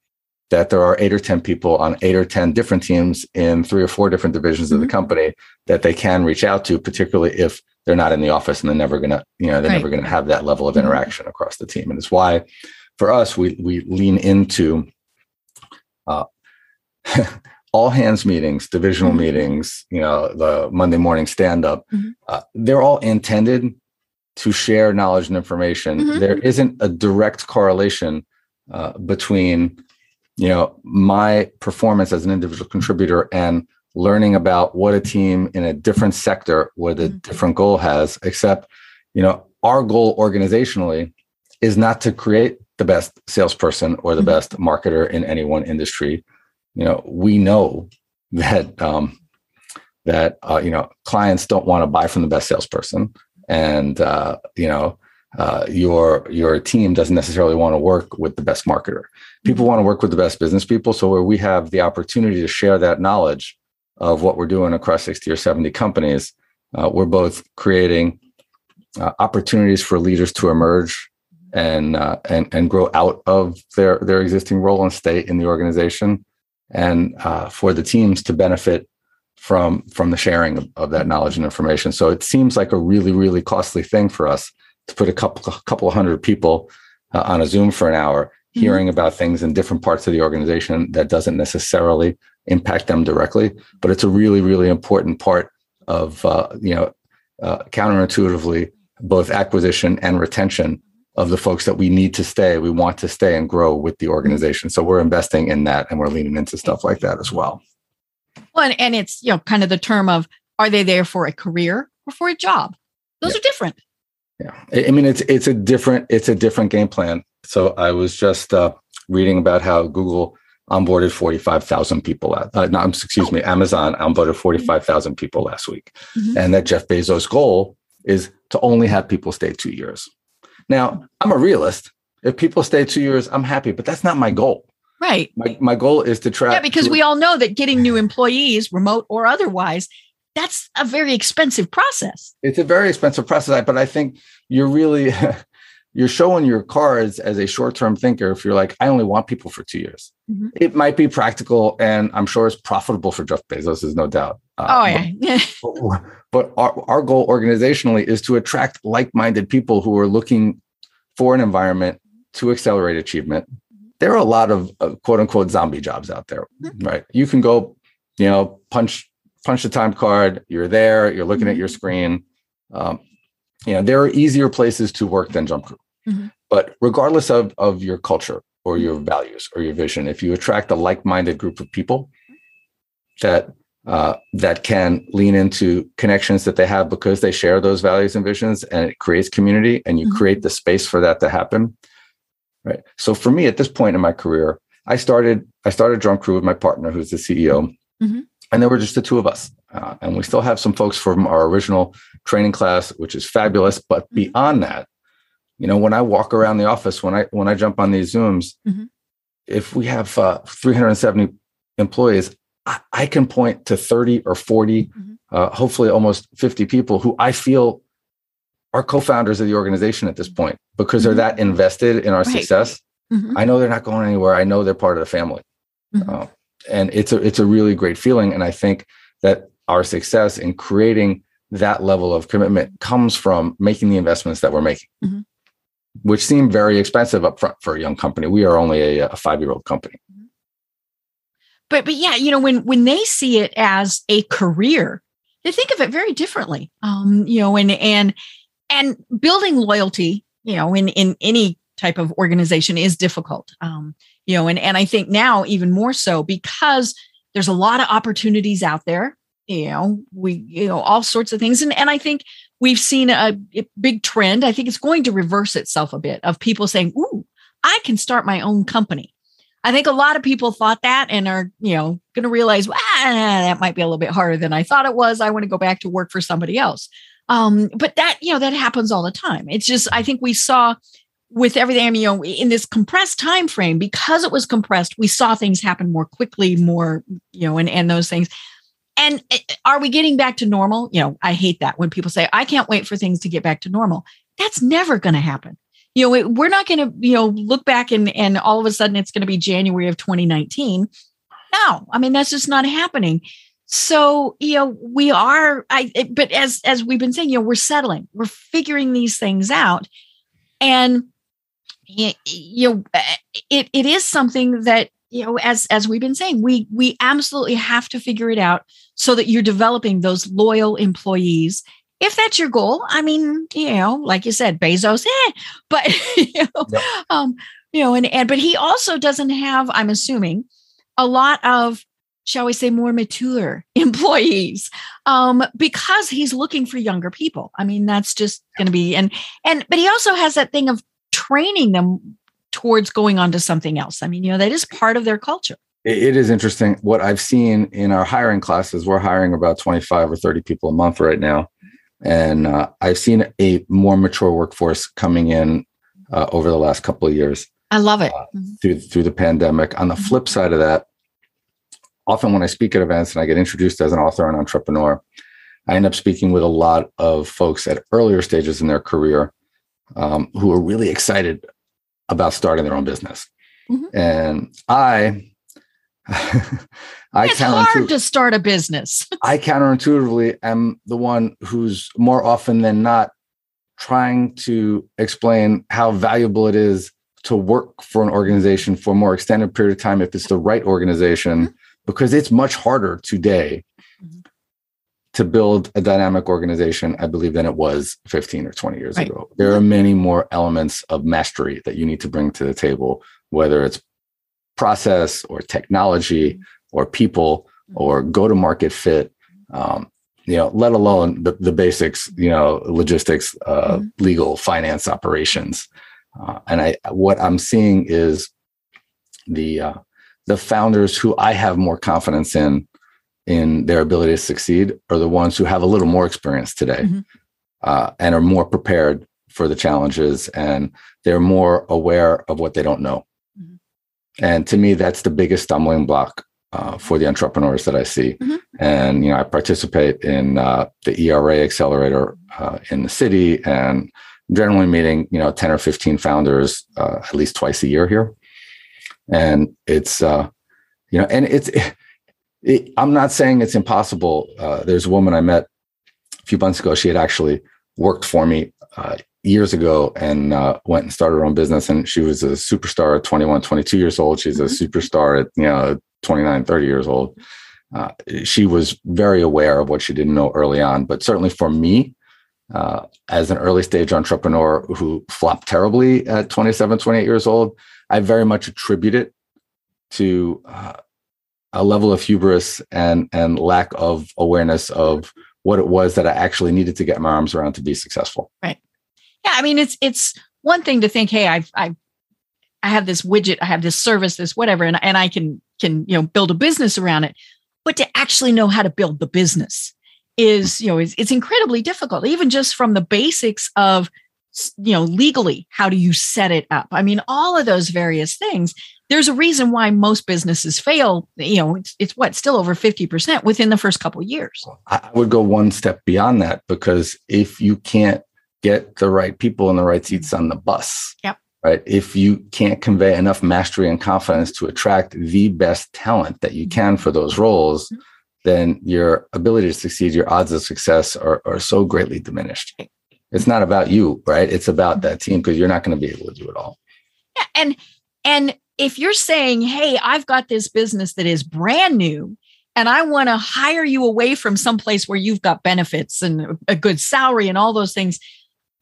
that there are eight or 10 people on eight or 10 different teams in three or four different divisions of the Mhm. company that they can reach out to, particularly if they're not in the office and they're never going to, you know, they're Right. never going to have that level of Mhm. interaction across the team. And it's why for us, we, we lean into uh, *laughs* all hands meetings, divisional Mhm. meetings, you know, the Monday morning stand up. Mhm. Uh, they're all intended to share knowledge and information. Mhm. There isn't a direct correlation uh, between you know my performance as an individual contributor and learning about what a team in a different sector with a Mhm. different goal has except you know our goal organizationally is not to create the best salesperson or the Mhm. best marketer in any one industry you know we know that um that uh, you know clients don't want to buy from the best salesperson and uh, you know uh, your your team doesn't necessarily want to work with the best marketer. People want to work with the best business people. So where we have the opportunity to share that knowledge of what we're doing across sixty or seventy companies, uh, we're both creating uh, opportunities for leaders to emerge and uh, and and grow out of their their existing role and stay in the organization, and uh, for the teams to benefit from from the sharing of, of that knowledge and information. So it seems like a really really costly thing for us to put a couple a couple hundred people uh, on a Zoom for an hour, Mhm. hearing about things in different parts of the organization that doesn't necessarily impact them directly, but it's a really really important part of uh, you know uh, counterintuitively both acquisition and retention of the folks that we need to stay, we want to stay and grow with the organization. So we're investing in that and we're leaning into stuff like that as well. Well, and, and it's you know kind of the term of are they there for a career or for a job? Those Yeah. are different. Yeah, I mean it's it's a different it's a different game plan. So I was just uh, reading about how Google onboarded forty five thousand people. Last, uh, no, excuse me, Amazon onboarded five thousand people last week, Mhm. and that Jeff Bezos' goal is to only have people stay two years. Now I'm a realist. If people stay two years, I'm happy, but that's not my goal. Right. My my goal is to try. Yeah, because we all know that getting new employees, remote or otherwise, that's a very expensive process. It's a very expensive process, but I think you're really *laughs* you're showing your cards as a short-term thinker if you're like i only want people for two years. Mm-hmm. it might be practical and i'm sure it's profitable for jeff bezos is no doubt. Uh, oh yeah. but, but our, our goal organizationally is to attract like-minded people who are looking for an environment to accelerate achievement. There are a lot of uh, quote unquote zombie jobs out there mm-hmm. right? You can go you know punch punch the time card you're there you're looking mm-hmm. at your screen. Um, you know there are easier places to work than JumpCrew mm-hmm. but regardless of of your culture or your mm-hmm. values or your vision if you attract a like-minded group of people that uh, that can lean into connections that they have because they share those values and visions and it creates community and you mm-hmm. create the space for that to happen right so for me at this point in my career i started i started JumpCrew with my partner who's the ceo mm-hmm. and there were just the two of us uh, and we still have some folks from our original training class, which is fabulous. But mm-hmm. beyond that, you know, when I walk around the office, when I when I jump on these Zooms, mm-hmm. if we have uh, 370 employees, I, I, can point to 30 or 40, mm-hmm. uh, hopefully almost 50 people who I feel are co-founders of the organization at this point because they're mm-hmm. that invested in our right. success. Mm-hmm. I know they're not going anywhere. I know they're part of the family. Mm-hmm. Uh, and it's a it's a really great feeling. And I think that our success in creating that level of commitment comes from making the investments that we're making, mm-hmm. Which seem very expensive up front for a young company. We are only a, a five year old company. Mm-hmm. But but yeah, you know when when they see it as a career, they think of it very differently. Um, you know, and and and building loyalty, you know, in in any type of organization is difficult. Um, you know, and and I think now even more so because there's a lot of opportunities out there you know we you know all sorts of things and and i think we've seen a, a, big trend. I think it's going to reverse itself a bit of people saying ooh i can start my own company. I think a lot of people thought that and are you know going to realize ah, that might be a little bit harder than i thought it was. I want to go back to work for somebody else. Um but that you know that happens all the time. It's just i think we saw with everything you know, in this compressed time frame, because it was compressed, we saw things happen more quickly, more, you know, and and those things and eh, are we getting back to normal? You know, I hate that when people say, I can't wait for things to get back to normal. That's never going to happen. You know, we're not going to, you know, look back and, and all of a sudden it's going to be January of 2019. No, I mean, that's just not happening. So, you know, we are, I, eh, but as, as we've been saying, you know, we're settling, we're figuring these things out. And, you know, eh, it, it is something that you know as as we've been saying we we absolutely have to figure it out so that you're developing those loyal employees. If that's your goal i mean you know like you said bezos eh, *laughs* but you know, yep. um you know and, and but he also doesn't have i'm assuming a lot of shall we say more mature *laughs* employees um because he's looking for younger people. I mean that's just going to be and and but he also has that thing of training them towards going on to something else. I mean, you know, that is part of their culture. It is interesting. What I've seen in our hiring classes, we're hiring about 25 or 30 people a month right now. And uh, I've seen a more mature workforce coming in uh, over the last couple of years. I love it. Uh, mm-hmm. through, through the pandemic. On the mm-hmm. flip side of that, often when I speak at events and I get introduced as an author and entrepreneur, I end up speaking with a lot of folks at earlier stages in their career um, who are really excited about starting their own business. Mm-hmm. And I, *laughs* I it's hard to start a business. *laughs* I counterintuitively am the one who's more often than not trying to explain how valuable it is to work for an organization for a more extended period of time if it's the right organization, mm-hmm. because it's much harder today to build a dynamic organization, I believe, than it was 15 or 20 years right. ago. There are many more elements of mastery that you need to bring to the table, whether it's process or technology or people or go to market fit. Um, you know, let alone the, the basics, you know, logistics, uh, mm-hmm. legal, finance, operations. Uh, and I, what I'm seeing is the uh, the founders who I have more confidence in in their ability to succeed are the ones who have a little more experience today mm-hmm. uh, and are more prepared for the challenges and they're more aware of what they don't know. Mm-hmm. And to me, that's the biggest stumbling block uh, for the entrepreneurs that I see. Mm-hmm. And, you know, I participate in uh, the ERA accelerator uh, in the city and generally meeting, you know, 10 or 15 founders uh, at least twice a year here. And it's, uh, you know, and it's, it, *laughs* it, I'm not saying it's impossible. Uh, there's a woman I met a few months ago. She had actually worked for me years ago and uh, went and started her own business and she was a superstar at 21 22 years old she's a mm-hmm. superstar at you know 29 30 years old uh, she was very aware of what she didn't know early on but certainly for me uh, as an early stage entrepreneur who flopped terribly at 27 28 years old i very much attribute it to uh, a level of hubris and and lack of awareness of what it was that i actually needed to get my arms around to be successful. Right. Yeah, I mean, it's it's one thing to think, hey, I've I've I have this widget, I have this service, this whatever, and and I can can you know build a business around it, but to actually know how to build the business is you know is, it's incredibly difficult, even just from the basics of you know legally how do you set it up? I mean all of those various things there's a reason why most businesses fail you know it's, it's what still over 50% within the first couple years i would go one step beyond that because if you can't get the right people in the right seats on the bus. Yep. Right. If you can't convey enough mastery and confidence to attract the best talent that you can for those roles, mm-hmm. then your ability to succeed, your odds of success are, are so greatly diminished. It's not about you, right? It's about mm-hmm. that team because you're not going to be able to do it all. Yeah. And and if you're saying, hey, I've got this business that is brand new and I want to hire you away from someplace where you've got benefits and a good salary and all those things,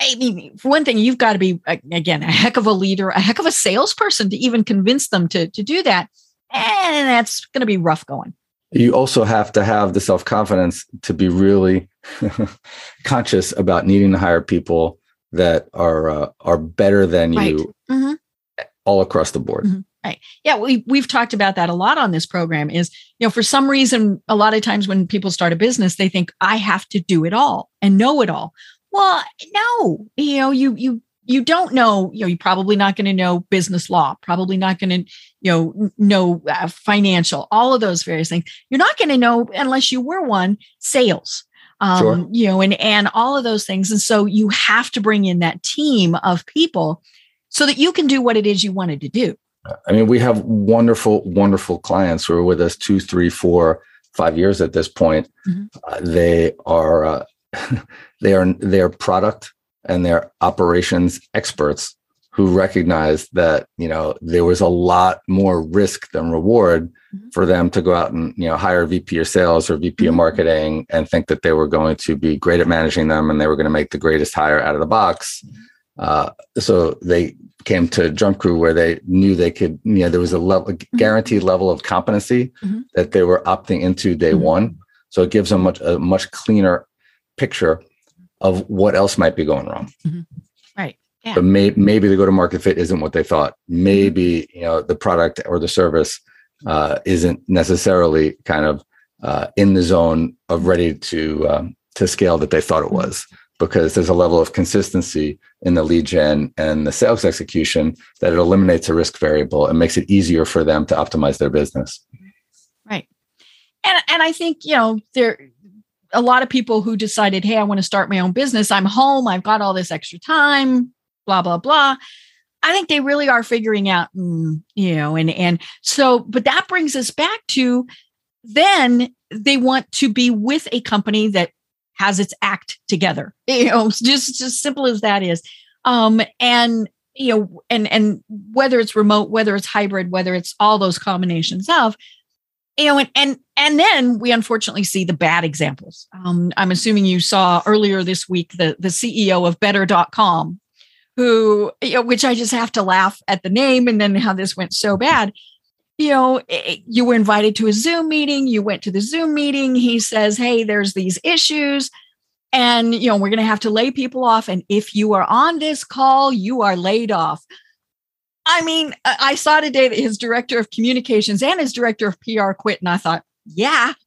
I mean, for one thing, you've got to be again a heck of a leader, a heck of a salesperson to even convince them to to do that, and that's going to be rough going. You also have to have the self confidence to be really *laughs* conscious about needing to hire people that are uh, are better than right. you mm-hmm. All across the board. Mm-hmm. Right. Yeah, we we've talked about that a lot on this program is, you know, for some reason a lot of times when people start a business they think I have to do it all and know it all. Well, no, you know, you you you don't know, you know, you're probably not going to know business law, probably not going to, you know, know uh, financial, all of those various things. You're not going to know unless you were one sales, um, sure. you know, and and all of those things. And so you have to bring in that team of people so that you can do what it is you wanted to do. I mean, we have wonderful, wonderful clients who are with us two, three, four, five years at this point. Mm-hmm. Uh, they are uh, *laughs* they are they are product and they're operations experts who recognize that you know there was a lot more risk than reward mm-hmm. for them to go out and you know hire VP of sales or VP mm-hmm. of marketing and think that they were going to be great at managing them and they were going to make the greatest hire out of the box. Mm-hmm. Uh, so they came to JumpCrew where they knew they could, you know, there was a level, mm-hmm. guaranteed level of competency mm-hmm. that they were opting into day mm-hmm. one. So it gives them much a much cleaner picture of what else might be going wrong. Mm-hmm. Right. Yeah. But may, maybe the go to market fit isn't what they thought. Maybe you know the product or the service uh, isn't necessarily kind of uh, in the zone of ready to um, to scale that they thought it was. Because there's a level of consistency in the lead gen and the sales execution that it eliminates a risk variable and makes it easier for them to optimize their business. Right. And and I think you know there a lot of people who decided, hey, I want to start my own business. I'm home. I've got all this extra time, blah, blah, blah. I think they really are figuring out, mm, you know, and and so, but that brings us back to then they want to be with a company that has its act together. *laughs* You know, just just simple as that is. Um, and you know, and and whether it's remote, whether it's hybrid, whether it's all those combinations of, you know, and and and then we unfortunately see the bad examples. Um, I'm assuming you saw earlier this week the the CEO of Better.com, who you know, which I just have to laugh at the name and then how this went so bad. You know, you were invited to a Zoom meeting. You went to the Zoom meeting. He says, "Hey, there's these issues." And you know, we're going to have to lay people off. And if you are on this call, you are laid off. I mean, I saw today that his director of communications and his director of PR quit, and I thought, yeah. *laughs*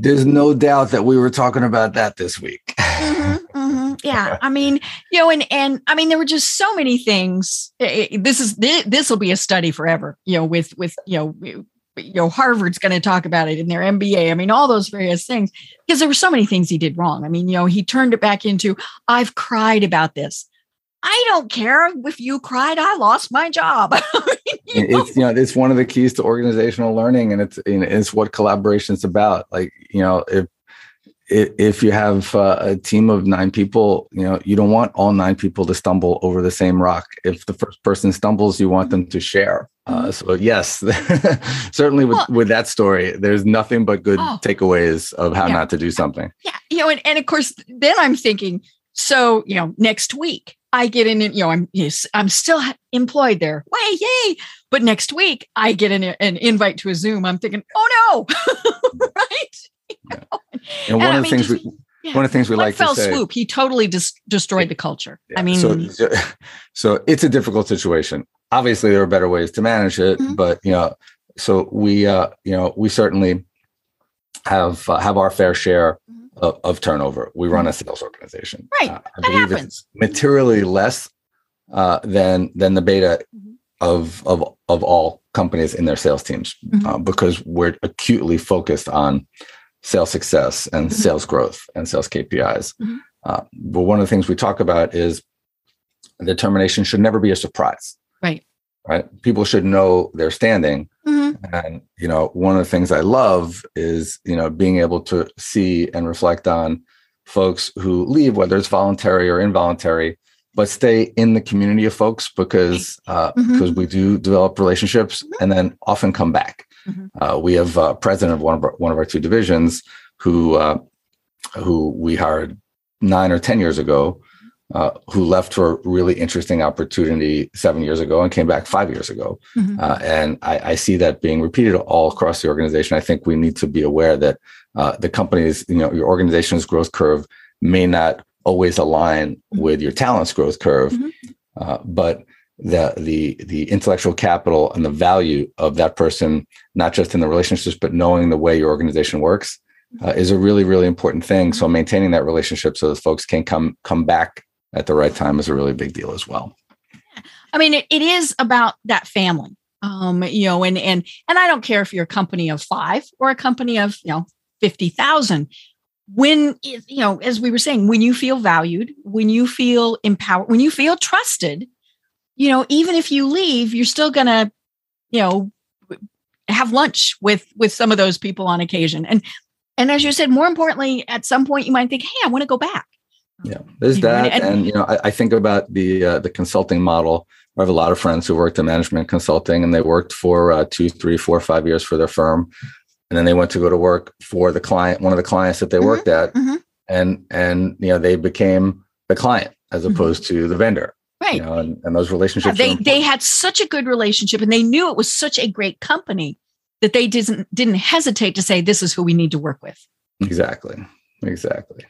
There's no doubt that we were talking about that this week. mm-hmm, mm-hmm. *laughs* Yeah, I mean, you know, and and I mean, there were just so many things. This is this will be a study forever. You know, with with you know you know, Harvard's going to talk about it in their MBA. I mean, all those various things, because there were so many things he did wrong. I mean, you know, he turned it back into, I've cried about this. I don't care if you cried, I lost my job. *laughs* you know? It's you know it's one of the keys to organizational learning, and it's it's what collaboration is about. Like you know if if you have uh, a team of nine people, you know, you don't want all nine people to stumble over the same rock. If the first person stumbles, you want them to share. Uh, mm-hmm. so yes, *laughs* certainly with, well, with that story, there's nothing but good oh, takeaways of how yeah. not to do something. Yeah, you know, and, and of course, then I'm thinking, so you know, next week I get in, you know, I'm I'm still employed there. Way, yay! But next week I get an, an invite to a Zoom. I'm thinking, oh no, *laughs* right? Yeah. *laughs* And one and of the things we yeah. one of the things we like fell to say, swoop. He totally dis- destroyed the culture. Yeah. I mean, so, *laughs* so it's a difficult situation. Obviously, there are better ways to manage it, mm-hmm. but you know, so we uh, you know we certainly have uh, have our fair share. Of, of, turnover. We run a mm-hmm. sales organization. Right, uh, I believe happens. it's materially less uh, than than the beta mm-hmm. of of of all companies in their sales teams mm-hmm. uh, because we're acutely focused on sales success and mm-hmm. sales growth and sales KPIs. Mm-hmm. Uh, but one of the things we talk about is the termination should never be a surprise. Right. People should know their standing. Mm-hmm. And, you know, one of the things I love is, you know, being able to see and reflect on folks who leave, whether it's voluntary or involuntary, but stay in the community of folks because uh, mm-hmm. because we do develop relationships mm-hmm. and then often come back. Mm-hmm. Uh, we have a president of one of our, one of our two divisions who uh, who we hired nine or ten years ago, uh, who left for a really interesting opportunity seven years ago and came back five years ago. Mm-hmm. Uh, and I, I, see that being repeated all across the organization. I think we need to be aware that uh, the company's, you know, your organization's growth curve may not always align mm-hmm. with your talent's growth curve, mm-hmm. uh, but the the the intellectual capital and the value of that person, not just in the relationships, but knowing the way your organization works, uh, is a really really important thing. So maintaining that relationship so that folks can come come back at the right time is a really big deal as well. I mean, it, it is about that family, um, you know, and and and I don't care if you're a company of five or a company of you know fifty thousand. When you know, as we were saying, when you feel valued, when you feel empowered, when you feel trusted, you know, even if you leave, you're still to, you know, have lunch with with some of those people on occasion. And and as you said, more importantly, at some point you might think, "Hey, I want to go back." Yeah, there's you that, and, and, you know, I, I think about the uh, the consulting model. I have a lot of friends who worked in management consulting, and they worked for uh, two, three, four, five years for their firm, and then they went to go to work for the client, one of the clients that they mm-hmm, worked at, mm-hmm. and and you know they became the client as mm-hmm. opposed mm-hmm. to the vendor right you know, and, and those relationships yeah, they they had such a good relationship and they knew it was such a great company that they didn't didn't hesitate to say this is who we need to work with exactly exactly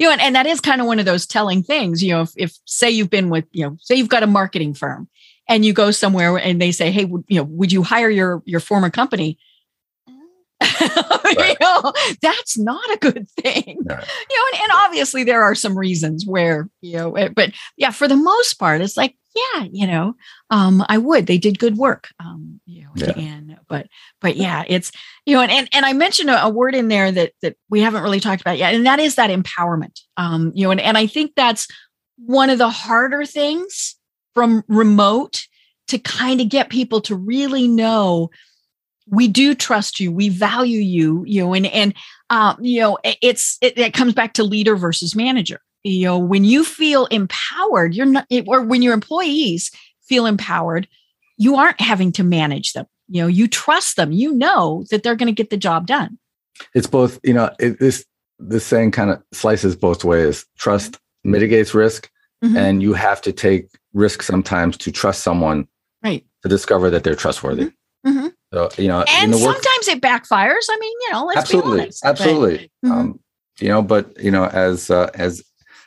you know and, and that is kind of one of those telling things you know if, if say you've been with you know say you've got a marketing firm and you go somewhere and they say hey you know would you hire your your former company *laughs* right. you know, that's not a good thing. No. You know, and, and, obviously there are some reasons where, you know, it, but yeah, for the most part, it's like, yeah, you know, um, I would. They did good work. Um, you know, yeah. and but but yeah, it's you know, and and, and I mentioned a, a, word in there that that we haven't really talked about yet, and that is that empowerment. Um, you know, and, and I think that's one of the harder things from remote to kind of get people to really know we do trust you we value you you know and and um, you know it's it, it, comes back to leader versus manager you know when you feel empowered you're not or when your employees feel empowered you aren't having to manage them you know you trust them you know that they're going to get the job done it's both you know it, this this saying kind of slices both ways trust mitigates risk mm-hmm. and you have to take risk sometimes to trust someone right to discover that they're trustworthy mm-hmm. Mm-hmm. So, you know, and sometimes it backfires. I mean, you know, let's absolutely, be honest. Absolutely. But, mm-hmm. um, you know, but you know, as uh, as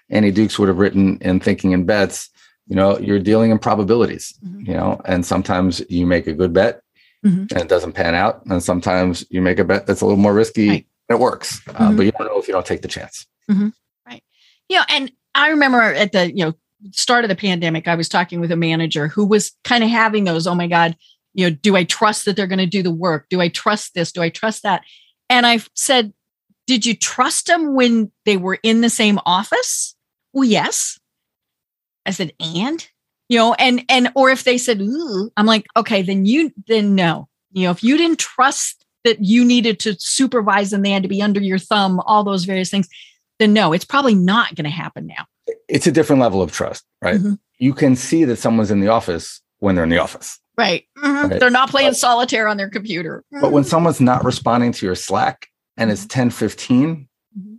Annie Dukes would have written in Thinking in Bets, you know, you're dealing in probabilities. Mm-hmm. You know, and sometimes you make a good bet mm-hmm. and it doesn't pan out, and sometimes you make a bet that's a little more risky right. and it works, uh, mm-hmm. but you don't know if you don't take the chance. Mm-hmm. Right. You know, and I remember at the you know start of the pandemic, I was talking with a manager who was kind of having those, oh my God, you know, do I trust that they're going to do the work? Do I trust this? Do I trust that? And I said, did you trust them when they were in the same office? Well, yes. I said, and you know, and and or if they said, Ooh, I'm like, okay, then you then no. You know, if you didn't trust that you needed to supervise and they had to be under your thumb, all those various things, then no, it's probably not going to happen now. It's a different level of trust, right? Mm-hmm. You can see that someone's in the office when they're in the office. Right. Mm-hmm. right. They're not playing solitaire on their computer. But when someone's not responding to your Slack and it's 10 15, mm-hmm.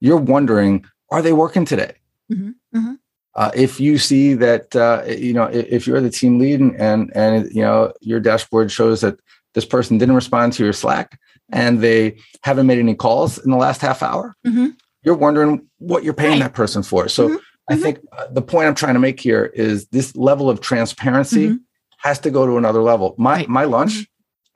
you're wondering, are they working today? Mm-hmm. Mm-hmm. Uh, if you see that, uh, you know, if you're the team lead and, and, and, you know, your dashboard shows that this person didn't respond to your Slack and they haven't made any calls in the last half hour, mm-hmm. you're wondering what you're paying right. that person for. So mm-hmm. I think uh, the point I'm trying to make here is this level of transparency mm-hmm. has to go to another level. My right. my lunch mm-hmm.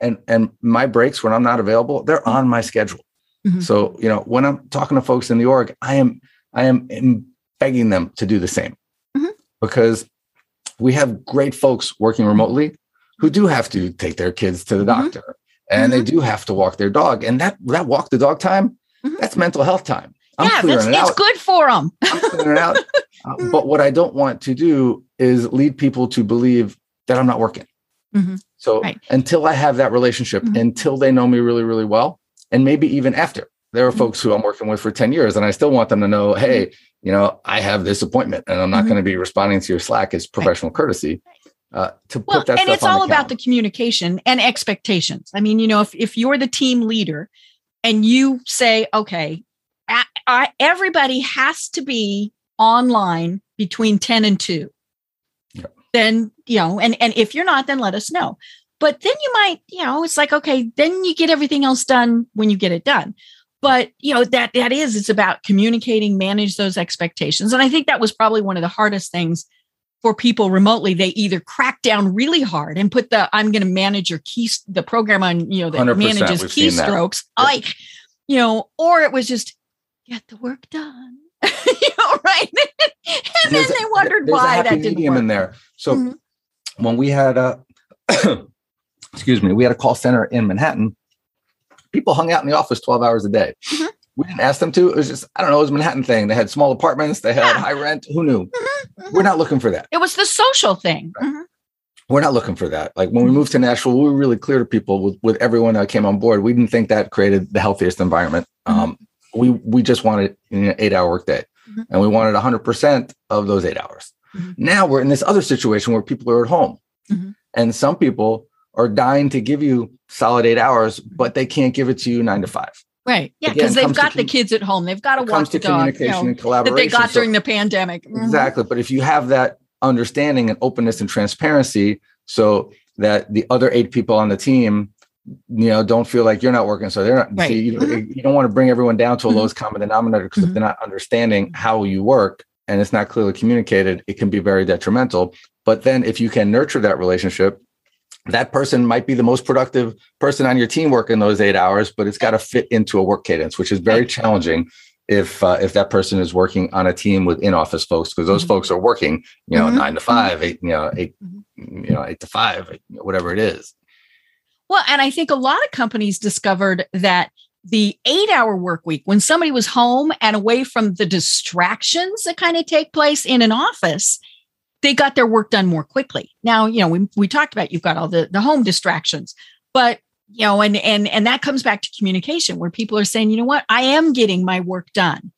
And and my breaks when I'm not available, they're on my schedule. Mm-hmm. So you know when I'm talking to folks in the org, I am I am begging them to do the same mm-hmm. because we have great folks working remotely who do have to take their kids to the mm-hmm. doctor and they mm-hmm. do have to walk their dog and that that walk the dog time that's mental health time I'm yeah, it's, it it's good for them. I'm clearing it out. *laughs* Uh, but what I don't want to do is lead people to believe that I'm not working. Mm-hmm. So right. until I have that relationship, mm-hmm. until they know me really, really well, and maybe even after, there are mm-hmm. folks who I'm working with for 10 years, and I still want them to know, hey, mm-hmm. you know, I have this appointment and I'm not mm-hmm. going to be responding to your Slack as professional right. courtesy. Uh, to well, put that and it's all the about the communication and expectations. I mean, you know, if, if you're the team leader and you say, okay, I, everybody has to be online between 10 and 2 yeah. Then you know and and if you're not then let us know. But then you might you know it's like okay then you get everything else done when you get it done. But you know that that is it's about communicating manage those expectations. And i think that was probably one of the hardest things for people remotely. They either crack down really hard and put the i'm going to manage your key the program on you know that manages keystrokes like you know or it was just get the work done. *laughs* right? *laughs* and, and then they wondered why that didn't work. in there. So mm-hmm. when we had a *coughs* excuse me, we had a call center in Manhattan. People hung out in the office 12 hours a day. Mm-hmm. We didn't ask them to. It was just, I don't know, it was a Manhattan thing. They had small apartments, they had yeah. high rent. Who knew? Mm-hmm. mm-hmm. We're not looking for that. It was the social thing. Right. Mm-hmm. We're not looking for that. Like when we moved to Nashville, we were really clear to people with, with everyone that came on board. We didn't think that created the healthiest environment. Mm-hmm. Um, we we just wanted an eight hour workday mm-hmm. and we wanted 100% of those eight hours mm-hmm. now we're in this other situation where people are at home mm-hmm. and some people are dying to give you solid eight hours but they can't give it to you nine to five Right. Yeah, because they've got the kids at home. They've got to watch the dog. Communication you know, and collaboration that they got so, during the pandemic. Mm-hmm. Exactly. But if you have that understanding and openness and transparency, so that the other eight people on the team you know don't feel like you're not working so they're not right. you, mm-hmm. you don't want to bring everyone down to a mm-hmm. lowest common denominator because mm-hmm. if they're not understanding how you work and it's not clearly communicated it can be very detrimental but then if you can nurture that relationship that person might be the most productive person on your team working those eight hours but it's got to fit into a work cadence which is very challenging if uh, if that person is working on a team with in office folks because those mm-hmm. folks are working you know mm-hmm. nine to five eight you know 8 mm-hmm. you know eight to five whatever it is well, and I think a lot of companies discovered that the eight hour work week, when somebody was home and away from the distractions that kind of take place in an office, they got their work done more quickly. Now, you know, we, we talked about you've got all the, the home distractions, but you know, and and and that comes back to communication where people are saying, you know what, I am getting my work done,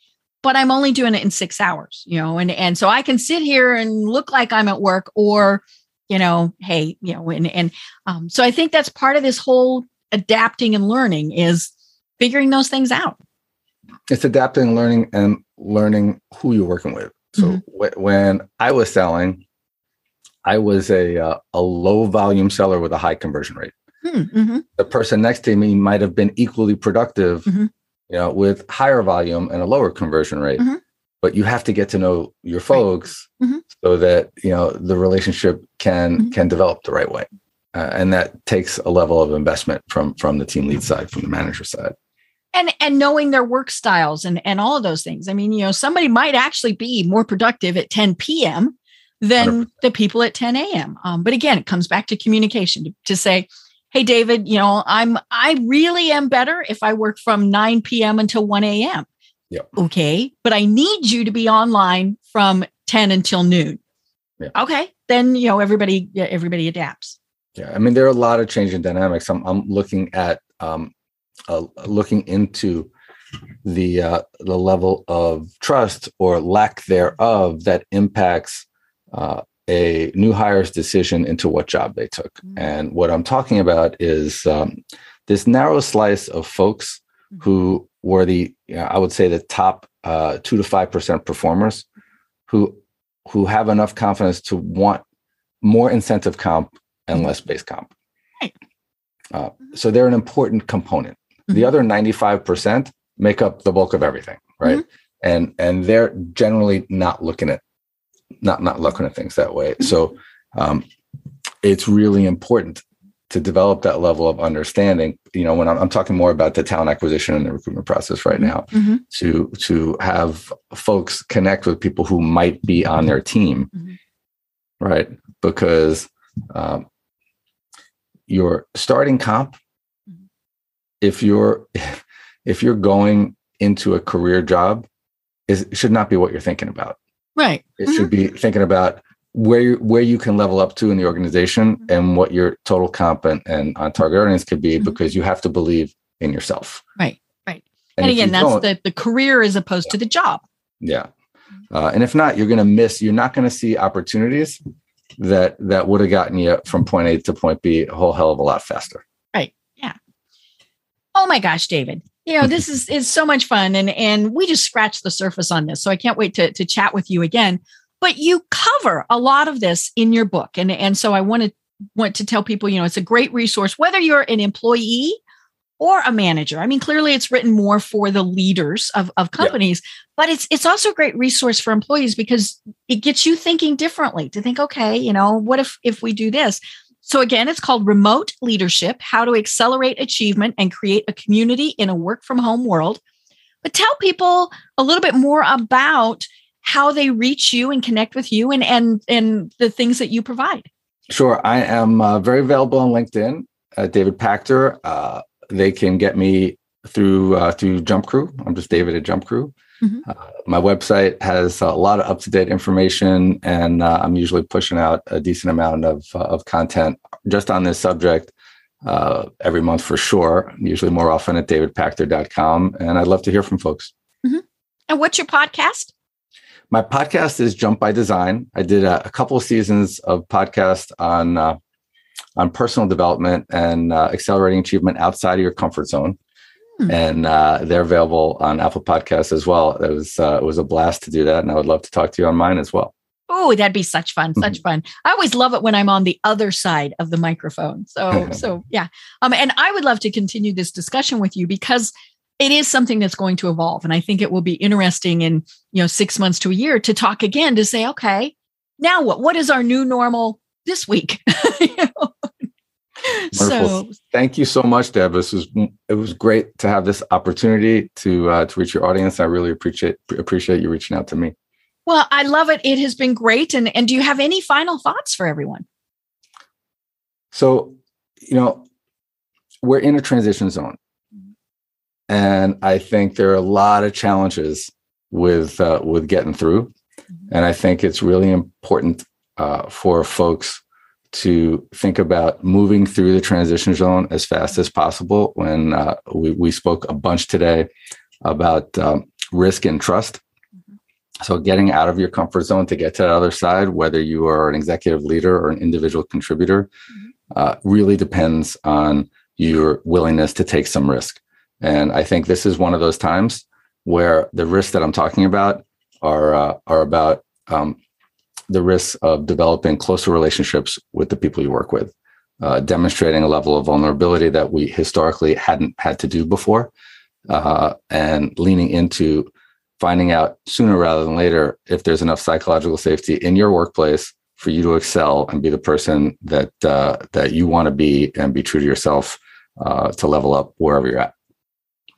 but I'm only doing it in six hours, you know, and and so I can sit here and look like I'm at work or you know, hey, you know, and and um, so I think that's part of this whole adapting and learning is figuring those things out. It's adapting and learning and learning who you're working with. So mm-hmm. w- when I was selling, I was a uh, a low volume seller with a high conversion rate. Hmm, mm-hmm. The person next to me might have been equally productive, mm-hmm. you know, with higher volume and a lower conversion rate. Mm-hmm but you have to get to know your folks right. mm-hmm. so that you know the relationship can mm-hmm. can develop the right way uh, and that takes a level of investment from from the team lead side from the manager side and and knowing their work styles and and all of those things i mean you know somebody might actually be more productive at 10 p.m than 100%. the people at 10 a.m. Um, but again, it comes back to communication to, to say, hey david you know i'm i really am better if i work from 9 p.m until 1 a.m Yep. okay but i need you to be online from 10 until noon Yep. okay then you know everybody yeah, everybody adapts yeah i mean there are a lot of changing dynamics i'm, I'm looking at um uh, looking into the uh, the level of trust or lack thereof that impacts uh, a new hire's decision into what job they took. Mm-hmm. And what I'm talking about is um, this narrow slice of folks. Who were the, you know, I would say, the top uh, two to five percent performers, who who have enough confidence to want more incentive comp and less base comp. Uh, so they're an important component. The mm-hmm. other 95 percent make up the bulk of everything, right? Mm-hmm. And and they're generally not looking at not not looking at things that way. So um, it's really important to develop that level of understanding. You know, when I'm, I'm, talking more about the talent acquisition and the recruitment process right now, mm-hmm. to to have folks connect with people who might be on their team, mm-hmm. right? Because um, your starting comp, mm-hmm. if you're *laughs* if you're going into a career job, is should not be what you're thinking about. Right. It mm-hmm. should be thinking about where you, where you can level up to in the organization mm-hmm. and what your total comp and, and on target earnings could be mm-hmm. because you have to believe in yourself. Right. Right. And, and again, that's the, the career as opposed yeah. to the job. Yeah. Uh, and if not, you're going to miss, you're not going to see opportunities that, that would have gotten you from point A to point B a whole hell of a lot faster. Right. Yeah. Oh my gosh, David you know this is *laughs* is so much fun and and we just scratched the surface on this so i can't wait to to chat with you again but you cover a lot of this in your book and and so i want to want to tell people you know it's a great resource whether you're an employee or a manager i mean clearly it's written more for the leaders of, of companies yeah. but it's it's also a great resource for employees because it gets you thinking differently to think okay you know what if if we do this so, again, it's called Remote Leadership How to Accelerate Achievement and Create a Community in a Work from Home World. But tell people a little bit more about how they reach you and connect with you and, and, and the things that you provide. Sure. I am uh, very available on LinkedIn, uh, David Pachter. Uh, they can get me through uh, through JumpCrew. I'm just David at JumpCrew. Mm-hmm. Uh, my website has a lot of up to date information, and uh, I'm usually pushing out a decent amount of of content just on this subject uh, every month for sure. Usually more often at davidpachter.com, and I'd love to hear from folks. Mm-hmm. And what's your podcast? My podcast is Jump by Design. I did a, a couple of seasons of podcast on uh, on personal development and uh, accelerating achievement outside of your comfort zone. Hmm. and uh, they're available on Apple Podcasts as well. It was uh, it was a blast to do that, and I would love to talk to you on mine as well. Oh, that'd be such fun, such mm-hmm. fun. I always love it when I'm on the other side of the microphone. So, *laughs* so yeah. Um, and I would love to continue this discussion with you because it is something that's going to evolve. And I think it will be interesting in, you know, six months to a year to talk again to say, okay, now what? What is our new normal this week? *laughs* you know? So, thank you so much, Deb. This was it was great to have this opportunity to uh, to reach your audience. I really appreciate appreciate you reaching out to me. Well, I love it. It has been great. And and do you have any final thoughts for everyone? So, you know, we're in a transition zone, and I think there are a lot of challenges with uh, with getting through, mm-hmm. and I think it's really important uh, for folks to think about moving through the transition zone as fast as possible. When uh, we, we spoke a bunch today about um, risk and trust. Mm-hmm. So, getting out of your comfort zone to get to the other side, whether you are an executive leader or an individual contributor, mm-hmm. uh, really depends on your willingness to take some risk. And I think this is one of those times where the risks that I'm talking about are uh, are about um, the risks of developing closer relationships with the people you work with, uh, demonstrating a level of vulnerability that we historically hadn't had to do before, uh, and leaning into finding out sooner rather than later if there's enough psychological safety in your workplace for you to excel and be the person that uh, that you want to be and be true to yourself uh, to level up wherever you're at.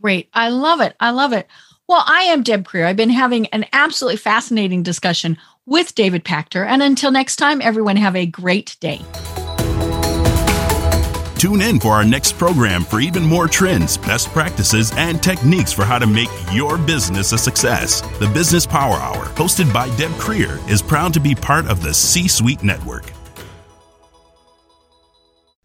Great, I love it. I love it. Well, I am Deb Krier. I've been having an absolutely fascinating discussion with David Pachter. And until next time, everyone have a great day. Tune in for our next program for even more trends, best practices, and techniques for how to make your business a success. The Business Power Hour, hosted by Deb Krier, is proud to be part of the C Suite Network.